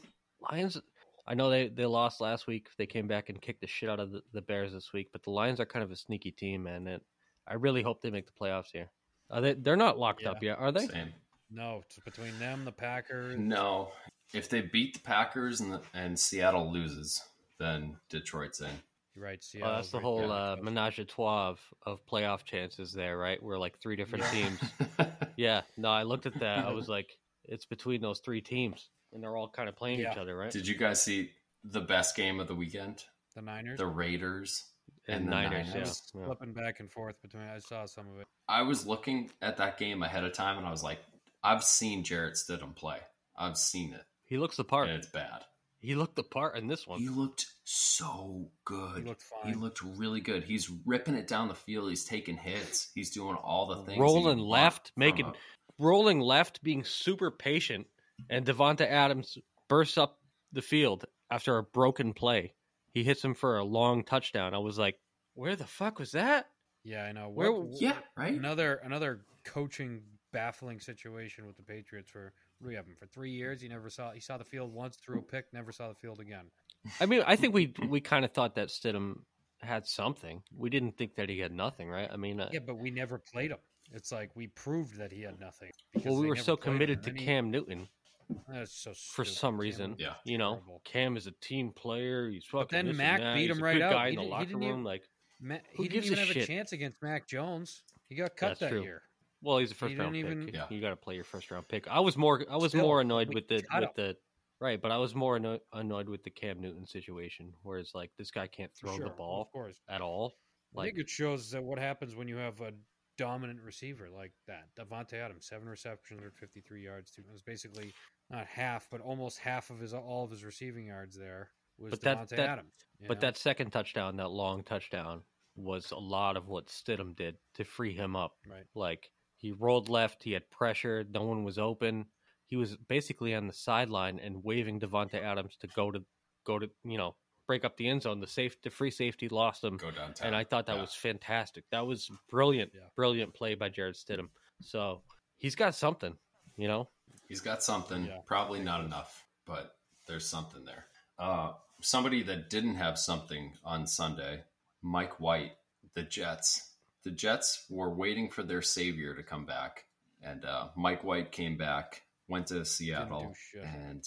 Lions. I know they, they lost last week. They came back and kicked the shit out of the, the Bears this week, but the Lions are kind of a sneaky team, man. And I really hope they make the playoffs here. Are they? They're not locked up yet, are they? Same. No, it's between them, the Packers. No, if they beat the Packers and, the, and Seattle loses, then Detroit's in. You're right. Well, that's the right whole uh, menage a trois of, of playoff chances there, right? We're like three different Yeah. teams. Yeah, no, I looked at that. I was like, it's between those three teams, and they're all kind of playing each other, right? Did you guys see the best game of the weekend? the Niners. The Raiders and and the Niners, I yeah. yeah. flipping back and forth between. I saw some of it. I was looking at that game ahead of time and I was like, I've seen Jarrett Stidham play. I've seen it. He looks the part. And it's bad. He looked the part in this one. He looked so good. He looked He looked really good. He's ripping it down the field. He's taking hits. He's doing all the things. rolling left, making a- rolling left, being super patient and Davante Adams bursts up the field after a broken play. He hits him for a long touchdown. I was like, "Where the fuck was that?" Yeah, I know. Where- What- Yeah, right. Another another coaching baffling situation with the Patriots for what do we have him for three years? He never saw he saw the field once, threw a pick, never saw the field again. I mean, I think we we kind of thought that Stidham had something. We didn't think that he had nothing, right? I mean, uh, Yeah, but we never played him. It's like we proved that he had nothing. well, we were so committed to he- Cam Newton That's so for some Cam reason. was Yeah. You know, terrible. Cam is a team player. He's fucking. then this Mac beat He's him a right good out. guy He in the didn't- locker room. even- Like, Ma- Who he gives didn't a even have shit? a chance against Mac Jones. He got cut That's that true. year. Well, he's a He first round pick. even- Yeah. You got to play your first round pick. I was more. I was Still, more annoyed with the with him. the right, but I was more anno- annoyed with the Cam Newton situation, where it's like this guy can't throw Sure, the ball of course. at all. I Like, think it shows that what happens when you have a dominant receiver like that. Davante Adams, seven receptions, 153 yards. Two, it was basically not half, but almost half of his all of his receiving yards there was But that- Devontae that- Adams. but know? that second touchdown, that long touchdown, was a lot of what Stidham did to free him up. right. Like he rolled left, he had pressure, no one was open. He was basically on the sideline and waving Davante Adams to go to go to you know break up the end zone. The safe, the free safety lost him, Go downtown. and I thought that Yeah. was fantastic. That was brilliant, Yeah. brilliant play by Jarrett Stidham. So he's got something, you know. He's got something, Yeah. probably not enough, but there's something there. Uh, somebody that didn't have something on Sunday, Mike White, the Jets. The Jets were waiting for their savior to come back, and uh, Mike White came back, went to Seattle, do shit. and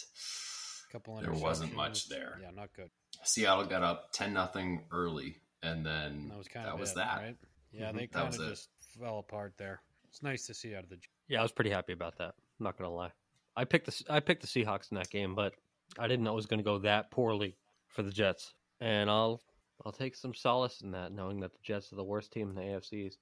couple there wasn't much there. Yeah, not good. Seattle got up ten nothing early, and then that was kind that of was it, that. right? Yeah, Mhm, they kind was of it. just fell apart there. It's nice to see out of the. Yeah, I was pretty happy about that. I'm not gonna lie. I picked the I picked the Seahawks in that game, but I didn't know it was gonna go that poorly for the Jets. And I'll I'll take some solace in that, knowing that the Jets are the worst team in the AFC East.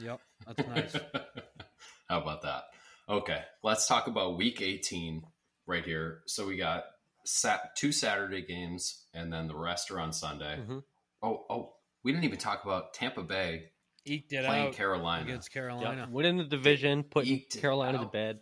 Yep, that's nice. How about that? Okay, let's talk about week 18 right here. So we got sat- two Saturday games, and then the rest are on Sunday. Mhm. Oh, oh, we didn't even talk about Tampa Bay Eked it playing out Carolina. against Yeah, Carolina. winning the division, putting Carolina to out. bed.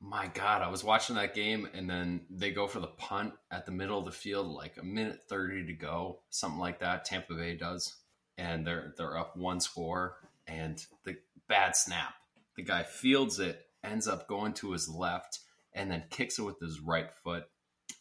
My God, I was watching that game, and then they go for the punt at the middle of the field, like a minute 30 to go, something like that. Tampa Bay does, and they're they're up one score, and the bad snap. The guy fields it, ends up going to his left, and then kicks it with his right foot.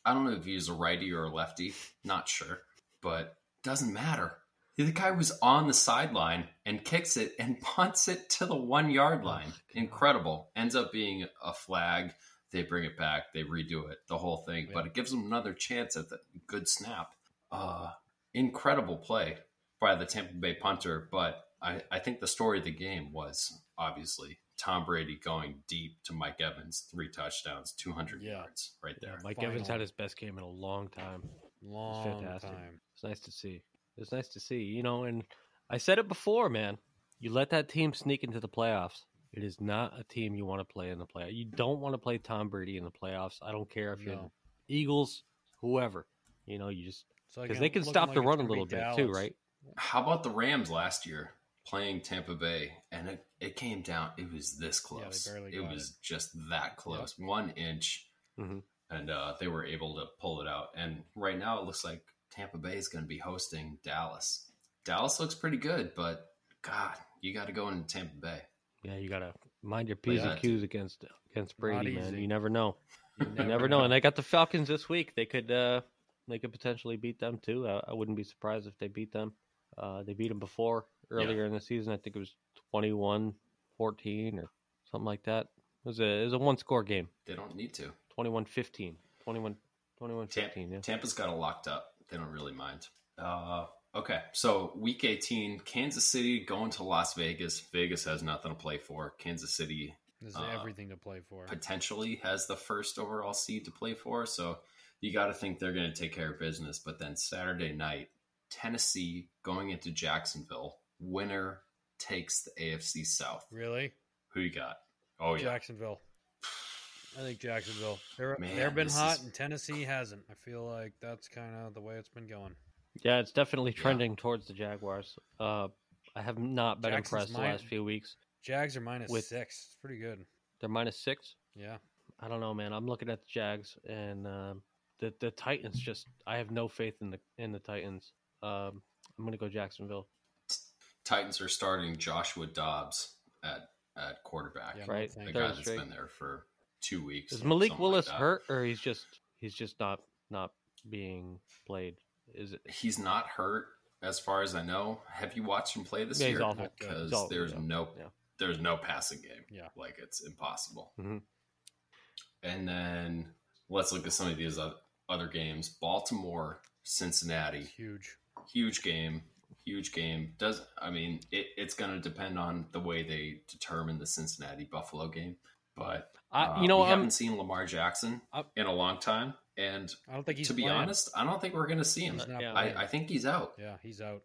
I don't know if he's a righty or a lefty, not sure, but doesn't matter. The guy was on the sideline and kicks it and punts it to the one yard line. Incredible. Ends up being a flag. They bring it back. They redo it, the whole thing. But it gives them another chance at the good snap. Uh, incredible play by the Tampa Bay punter. But I, I think the story of the game was obviously Tom Brady going deep to Mike Evans, three touchdowns, 200 Yeah. yards right Yeah, there. Mike Evans had his best game in a long time. Long fantastic. time. It's nice to see. It's nice to see, you know, and I said it before, man. You let that team sneak into the playoffs. It is not a team you want to play in the playoffs. You don't want to play Tom Brady in the playoffs. I don't care if you're Eagles, whoever. You know, you just because again, they can stop like the run a little bit too, right? How about the Rams last year playing Tampa Bay? And it, it came down, it was this Yeah, they close. barely it got was just that close, one inch. Mhm. And uh, they were able to pull it out. And right now it looks like Tampa Bay is going to be hosting Dallas. Dallas looks pretty good, but God, you got to go into Tampa Bay. Yeah, you gotta mind your p's Yeah. and q's against against Brady, man. easy. You never know. You You never know. And they got the Falcons this week. They could uh they could potentially beat them too. I, I wouldn't be surprised if they beat them. Uh, they beat them before earlier in the season. I think it was 21-14 or something like that. It was a it was a one score game. They don't need to. 21-15. 21 21 Tam- 15, yeah. Tampa's got it locked up. They don't really mind. Uh, okay, so week 18, Kansas City going to Las Vegas. Vegas has nothing to play for. Kansas City There's Uh, everything to play for. potentially has the first overall seed to play for. So you got to think they're going to take care of business. But then Saturday night, Tennessee going into Jacksonville. Winner takes the AFC South. Really, Who you got? Oh, yeah. Jacksonville. I think Jacksonville. They're Man, they've been hot, is- and Tennessee hasn't. I feel like that's kind of the way it's been going. Yeah, it's definitely Yeah. trending towards the Jaguars. Uh, I have not been Jackson's impressed the mine. last few weeks. Jags are minus With- six. It's pretty good. They're minus six. Yeah, I don't know, man. I'm looking at the Jags and um, the the Titans. Just I have no faith in the in the Titans. Um, I'm gonna go Jacksonville. Titans are starting Joshua Dobbs at at quarterback. Yeah, no Right. thank the guy Third that's straight. been there for two weeks. Is Malik something like Willis hurt, or he's just he's just not not being played? Is it? He's not hurt, as far as I know. Have you watched him play this Yeah, year? Because awful, there's yeah. no Yeah. there's no passing game. Yeah. like it's impossible. Mm-hmm. And then let's look at some of these other games. Baltimore, Cincinnati, huge. huge game, huge game. Does I mean it, it's going to depend on the way they determine the Cincinnati Buffalo game, but I, uh, you know, I'm haven't seen Lamar Jackson I- in a long time, and I don't think he's to be playing. honest, I don't think we're going to see him. Yeah. I, I think he's out. yeah, he's out.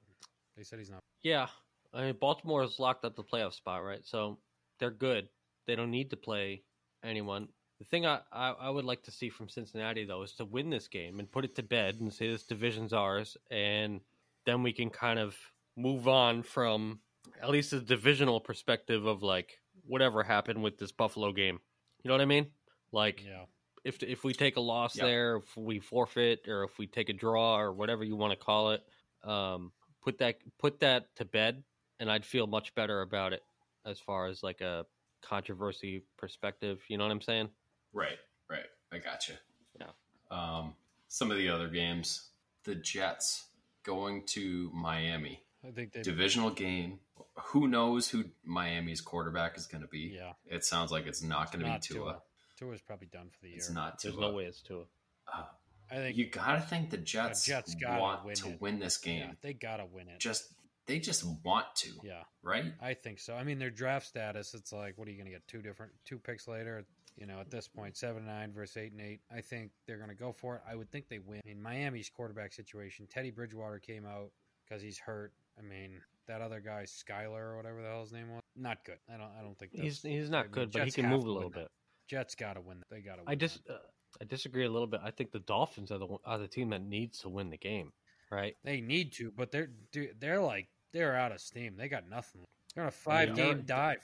They said he's not. yeah. I mean, Baltimore has locked up the playoff spot, right? So they're good. They don't need to play anyone. The thing I, I, I would like to see from Cincinnati though is to win this game and put it to bed and say this division's ours, and then we can kind of move on from at least a divisional perspective of like whatever happened with this Buffalo game. You know what I mean? Like Yeah. if if we take a loss Yep. there, if we forfeit, or if we take a draw, or whatever you want to call it, um, put that put that to bed, and I'd feel much better about it as far as like a controversy perspective. You know what I'm saying? Right, right. I got you. Yeah. Um, some of the other games, the Jets going to Miami, I think they. divisional game. Who knows who Miami's quarterback is going to be? Yeah. It sounds like it's not going to be Not Tua. Tua. Tua's probably done for the year. It's not Tua. There's no way it's Tua. Uh, I think you got to think the Jets, Jets gotta want win to it. win this game. yeah, they gotta win it. Just they just want to, yeah, right? I think so. I mean, their draft status. It's like, what are you going to get? Two different, two picks later. You know, at this point, seven nine versus eight and eight. I think they're going to go for it. I would think they win. I mean, Miami's quarterback situation. Teddy Bridgewater came out because he's hurt. I mean, that other guy, Skylar or whatever the hell his name was, not good. I don't. I don't think He's that's, he's I not mean, good, but he can move a win little that. bit. Jets got to win. that. They got to. I just uh, I disagree a little bit. I think the Dolphins are the are the team that needs to win the game, right? They need to, but they're dude, they're like they're out of steam. They got nothing. They're on a five Yeah. game dive.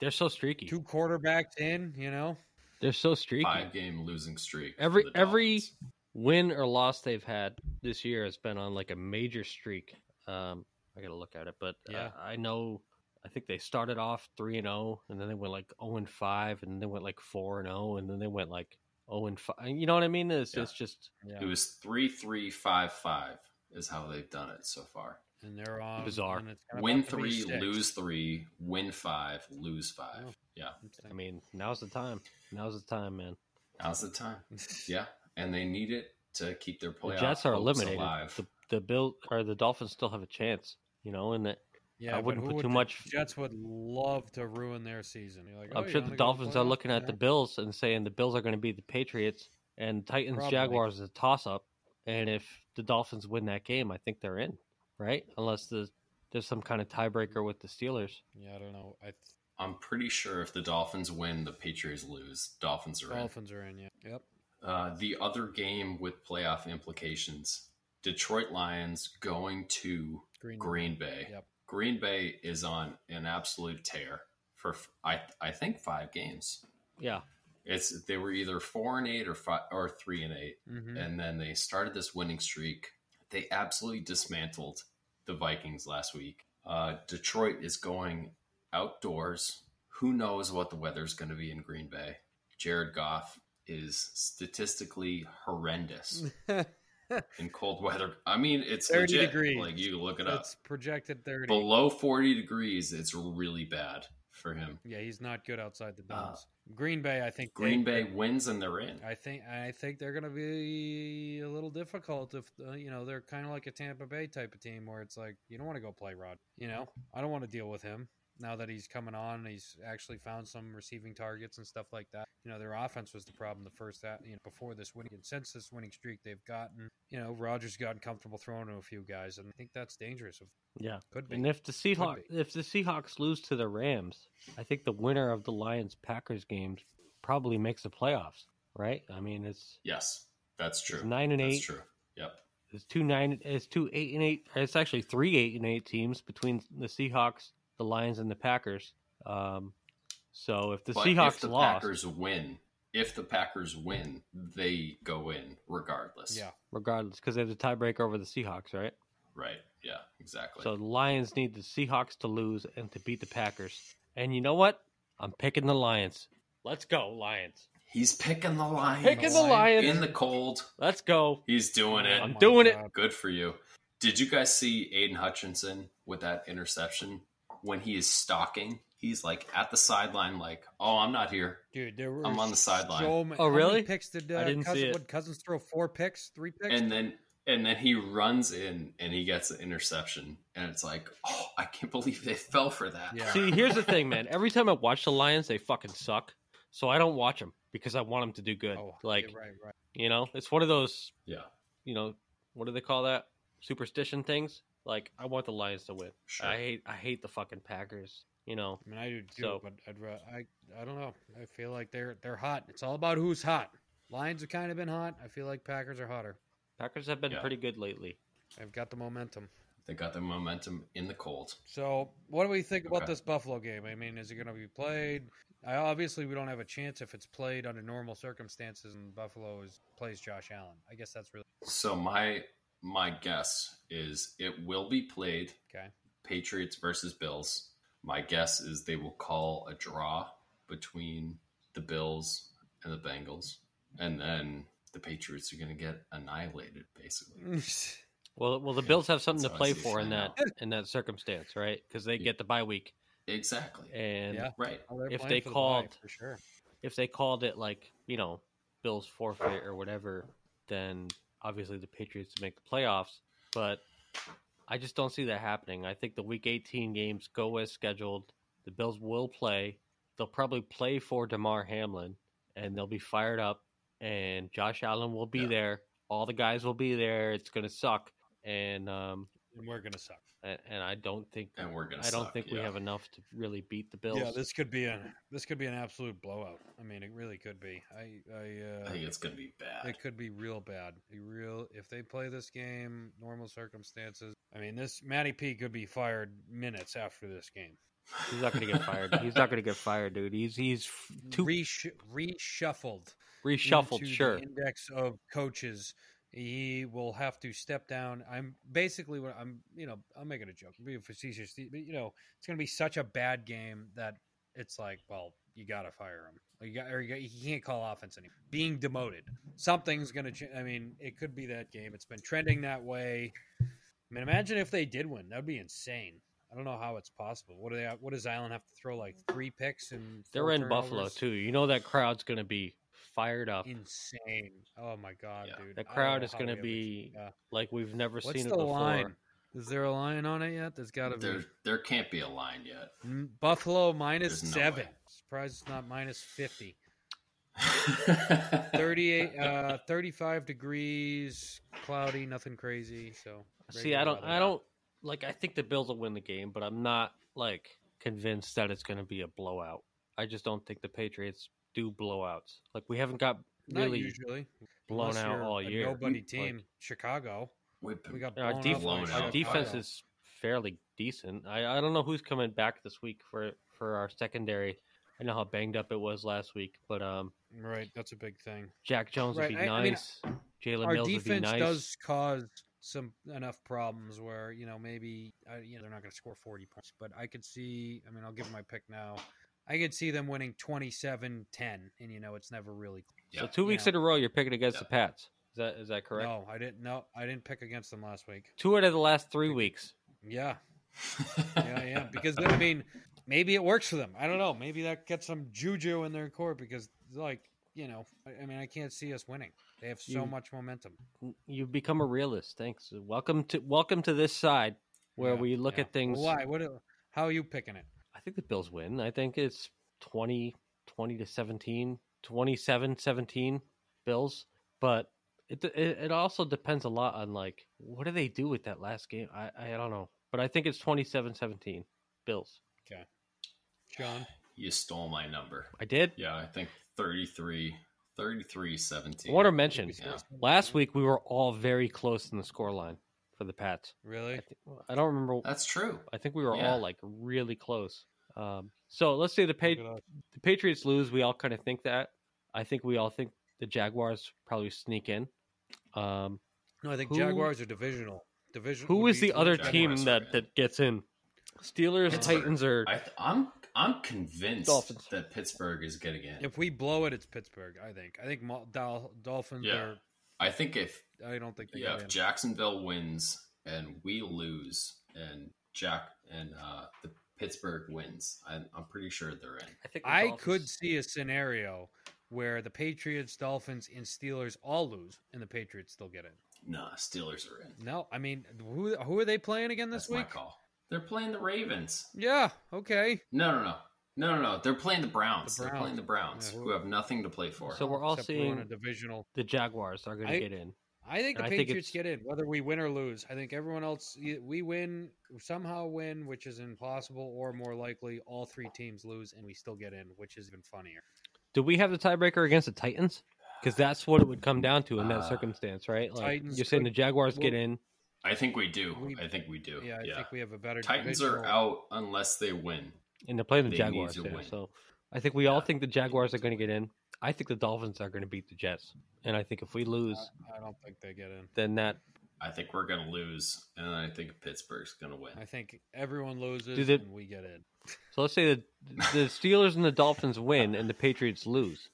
They're so streaky. Two quarterbacks in, you know. They're so streaky. Five game losing streak. Every every win or loss they've had this year has been on like a major streak. Um, I gotta look at it, but Yeah. uh, I know. I think they started off three and zero, and then they went like zero and five, and then they went like four and zero, and then they went like zero and five. You know what I mean? It's, Yeah. it's just Yeah. It was three three five five is how they've done it so far. and they're on Bizarre. and it's Win about to be three, lose three, win five, lose five. Oh. Yeah, I mean, now's the time. Now's the time, man. now's the time. Yeah, and they need it to keep their The playoff Jets are hopes eliminated. alive. The the Bill or the Dolphins still have a chance. You know, and that yeah, I wouldn't put would too the much- Jets would love to ruin their season. You're like, oh, I'm you sure the Dolphins are looking at the Bills and saying the Bills are going to be the Patriots and Titans Probably. Jaguars is a toss up. And if the Dolphins win that game, I think they're in, right? Unless the there's some kind of tiebreaker with the Steelers. Yeah, I don't know. I th- I'm pretty sure if the Dolphins win, the Patriots lose. Dolphins are in. Dolphins are in. Yeah. Yep. Uh, the other game with playoff implications: Detroit Lions going to Green. Green Bay. Yep. Green Bay is on an absolute tear for I I think five games. Yeah, It's they were either four and eight or five or three and 8 hmm and then they started this winning streak. They absolutely dismantled the Vikings last week. Uh, Detroit is going outdoors. Who knows what the weather's going to be in Green Bay? Jared Goff is statistically horrendous in cold weather. I mean, it's 30 legit. degrees. Like you look it up. it's projected thirty. Below 40 degrees, it's really bad for him. Yeah, he's not good outside the Uh. Green Bay, I think. Green they- Bay wins and they're in. I think I think they're going to be a little difficult if uh, you know they're kind of like a Tampa Bay type of team where it's like you don't want to go play Rod. You know, I don't want to deal with him now that he's coming on. He's actually found some receiving targets and stuff like that. You know, their offense was the problem the first that you know before this winning and since this winning streak they've gotten. You know, Rodgers gotten comfortable throwing to a few guys, and I think that's dangerous. If yeah. could be. And if the Seahawks if the Seahawks lose to the Rams, I think the winner of the Lions Packers games probably makes the playoffs, right? I mean, it's Yes, that's true. It's nine and that's eight. true. Yep. It's two nine. It's two eight and eight. It's actually three eight and eight teams between the Seahawks, the Lions, and the Packers. Um, so if the but Seahawks if the lost, Packers win, if the Packers win, they go in regardless. Yeah. regardless, because they have the tiebreaker over the Seahawks, right? Right. Yeah. Exactly. So the Lions need the Seahawks to lose and to beat the Packers. And you know what? I'm picking the Lions. Let's go, Lions. He's picking the Lions. Picking the Lions. in the cold. Let's go. He's doing it. Oh I'm my doing it. Good for you. Did you guys see Aidan Hutchinson with that interception when he is stalking? He's like at the sideline, like, "Oh, I'm not here." Dude, there were I'm on the sideline. So ma- Oh, really? picks did uh, I didn't see Cousins, it. What, Cousins throw four picks, three picks? And then and then he runs in and he gets an interception, and it's like, "Oh, I can't believe they fell for that." Yeah. See, here's the thing, man. Every time I watch the Lions, they fucking suck. So I don't watch them because I want them to do good. oh, like, yeah, right, right. you know, it's one of those, yeah, you know, what do they call that? Superstition things. Like, I want the Lions to win. sure. I hate, I hate the fucking Packers. You know, I mean, I do too, So- but I'd, ra- I, I don't know. I feel like they're they're hot. It's all about who's hot. Lions have kind of been hot. I feel like Packers are hotter. Packers have been Yeah. pretty good lately. They've got the momentum. they got the momentum in the cold. So, what do we think about this Buffalo game? I mean, is it going to be played? I, obviously, we don't have a chance if it's played under normal circumstances, and Buffalo is plays Josh Allen. I guess that's really So my my guess is it will be played okay. Patriots versus Bills. My guess is they will call a draw between the Bills and the Bengals, and then the Patriots are going to get annihilated, basically. Well, well, the Bills have something to That's how I play for in playing that in that circumstance, right? Because they Yeah. get the bye week, Exactly. and Yeah. Right. They're If they for the bye, called- for sure. if they called it like you know Bills forfeit or whatever, then obviously the Patriots to make the playoffs. But I just don't see that happening. I think the Week 18 games go as scheduled. The Bills will play. They'll probably play for Damar Hamlin, and they'll be fired up. And Josh Allen will be Yeah. there. All the guys will be there. It's gonna suck. And um, And we're gonna suck. and, and I don't think And we're going to I don't suck, think we have enough to really beat the Bills. Yeah, this could be a this could be an absolute blowout. I mean, it really could be. I I, uh, I think it's going to be bad. it could be real bad. Be real if they play this game normal circumstances. I mean, this Matty P could be fired minutes after this game. He's not gonna get fired. He's not gonna get fired, dude. He's he's too Resh- reshuffled. reshuffled. into Sure. The index of coaches. He will have to step down. I'm basically what I'm. You know, I'm making a joke, I'm being facetious, but you know, it's going to be such a bad game that it's like, well, you got to fire him. Or you got, or you, got, you can't call offense anymore. Being demoted, something's going to. change. I mean, it could be that game. It's been trending that way. I mean, imagine if they did win. That would be insane. I don't know how it's possible. What do they? What does Island have to throw? Like three picks and They're in Buffalo too. You know that crowd's gonna be fired up. Insane. Oh my god, Yeah. dude. The crowd is gonna be yeah. like we've never What's seen the it before. line? Is there a line on it yet? There's got to be. There, there can't be a line yet. Mm, Buffalo minus no seven. way. Surprised it's not minus 50. 38, uh, 35 degrees, cloudy, nothing crazy. So See, I don't. I don't like. I think the Bills will win the game, but I'm not like convinced that it's gonna be a blowout. I just don't think the Patriots do blowouts. Like we haven't got Not really usually blown Unless out you're all a year. Nobody Like, team, Chicago. We've We got Our, def- up blown our out. defense is fairly decent. I, I don't know who's coming back this week for for our secondary. I know how banged up it was last week, but um, right. That's a big thing. Jack Jones Right, would be I- I mean, nice. Jalen Our Mills would be defense nice. does cause some enough problems where you know maybe uh, you know they're not going to score 40 points, but I could see. I mean, I'll give my pick now. I could see them winning 27-10, and you know it's never really. yeah. So two weeks Yeah. in a row, you're picking against Yeah. the Pats. Is that is that correct? No, I didn't. No, I didn't pick against them last week. Two out of the last three weeks. Yeah, yeah, yeah. Because I mean, maybe it works for them. I don't know. Maybe that gets some juju in their court because, like, you know, I, I mean, I can't see us winning. They have so You- much momentum. You've become a realist. Thanks. Welcome to welcome to this side where Yeah, we look yeah. at things. Why? What? How are you picking it? I think the Bills win. I think it's 20, 20 to 17, 27 17 Bills. But it, it it also depends a lot on like what do they do with that last game? I I don't know. But I think it's 27-17 Bills. Okay, John. you stole my number. I did. Yeah, I think 33, 33 17. I want to mention Yeah. last week we were all very close in the score line for the Pats. Really? I, think, I don't remember. That's true. I think we were Yeah. all like really close. Um, so let's say the pa- the Patriots lose. We all kind of think that. I think we all think the Jaguars probably sneak in. Um, No, I think Who- Jaguars are divisional. Division. who would is be the other Jaguars team that, in. that gets in? Steelers, Pittsburgh. Titans, or I, I'm I'm convinced Dolphins. that Pittsburgh is getting in. If we blow it, it's Pittsburgh. I think. I think Mo- Dol- Dolphins Yeah. are. I think if I don't think they yeah, if in. Jacksonville wins and we lose and Jack and uh, the Pittsburgh wins, I'm, I'm pretty sure they're in. I think the I could see a scenario where the Patriots, Dolphins, and Steelers all lose, and the Patriots still get in. Nah, Steelers are in. No, I mean, who who are they playing again this That's my week? call. They're playing the Ravens. Yeah, okay. No, no, no, no, no, no. They're playing the Browns. The They're playing the Browns, Yeah, who- who have nothing to play for. So we're all Except we're a seeing divisional. the Jaguars are going to get in. I think the I Patriots it's- get in, whether we win or lose. I think everyone else, we win, somehow win, which is impossible, or more likely, all three teams lose and we still get in, which is even funnier. Do we have the tiebreaker against the Titans? Because that's what it would come down to in that Uh, circumstance, right? Like Titans you're saying could- the Jaguars get in. I think we do. We- I think we do. Yeah, I think we have a better. Titans are divisional- out unless they win. and they're playing the They Jaguars. to Yeah, win. so I think we all think the Jaguars are going to get in. I think the Dolphins are going to beat the Jets, and I think if we lose, I don't think they get in. then that I think we're gonna lose, and I think Pittsburgh's gonna win. I think everyone loses Do they- and we get in. so let's say the the Steelers and the Dolphins win and the Patriots lose.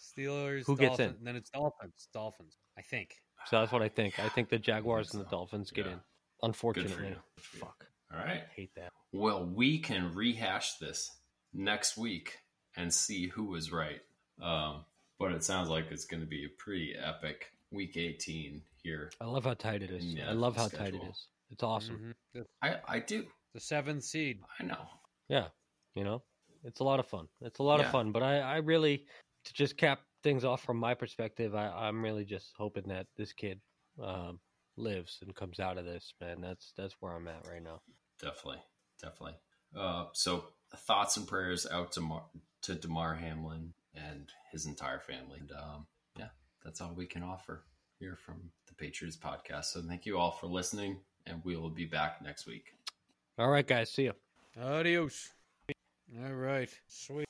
Steelers, Who gets in? Then it's Dolphins. Dolphins. I think. So that's what I think. I think the Jaguars and the. Dolphins get Yeah. in. Unfortunately, you. Good for you. fuck, All right. I hate that. Well, we can rehash this next week and see who was right. Um, but it sounds like it's going to be a pretty epic week 18 here. I love how tight it is. Yeah, I love how tight it schedule. is. It's awesome. Mhm. I, I do. the seventh seed. I know. Yeah, you know, it's a lot of fun. It's a lot Yeah. of fun. But I, I really, to just cap things off from my perspective, I, I'm really just hoping that this kid um, lives and comes out of this. Man, that's that's where I'm at right now. Definitely. Definitely. Uh, so thoughts and prayers out to Mar- to Damar Hamlin and his entire family. And um, yeah, that's all we can offer here from the Patriots podcast. So thank you all for listening, and we will be back next week. All right, guys, see you. Adios. All right. Sweet.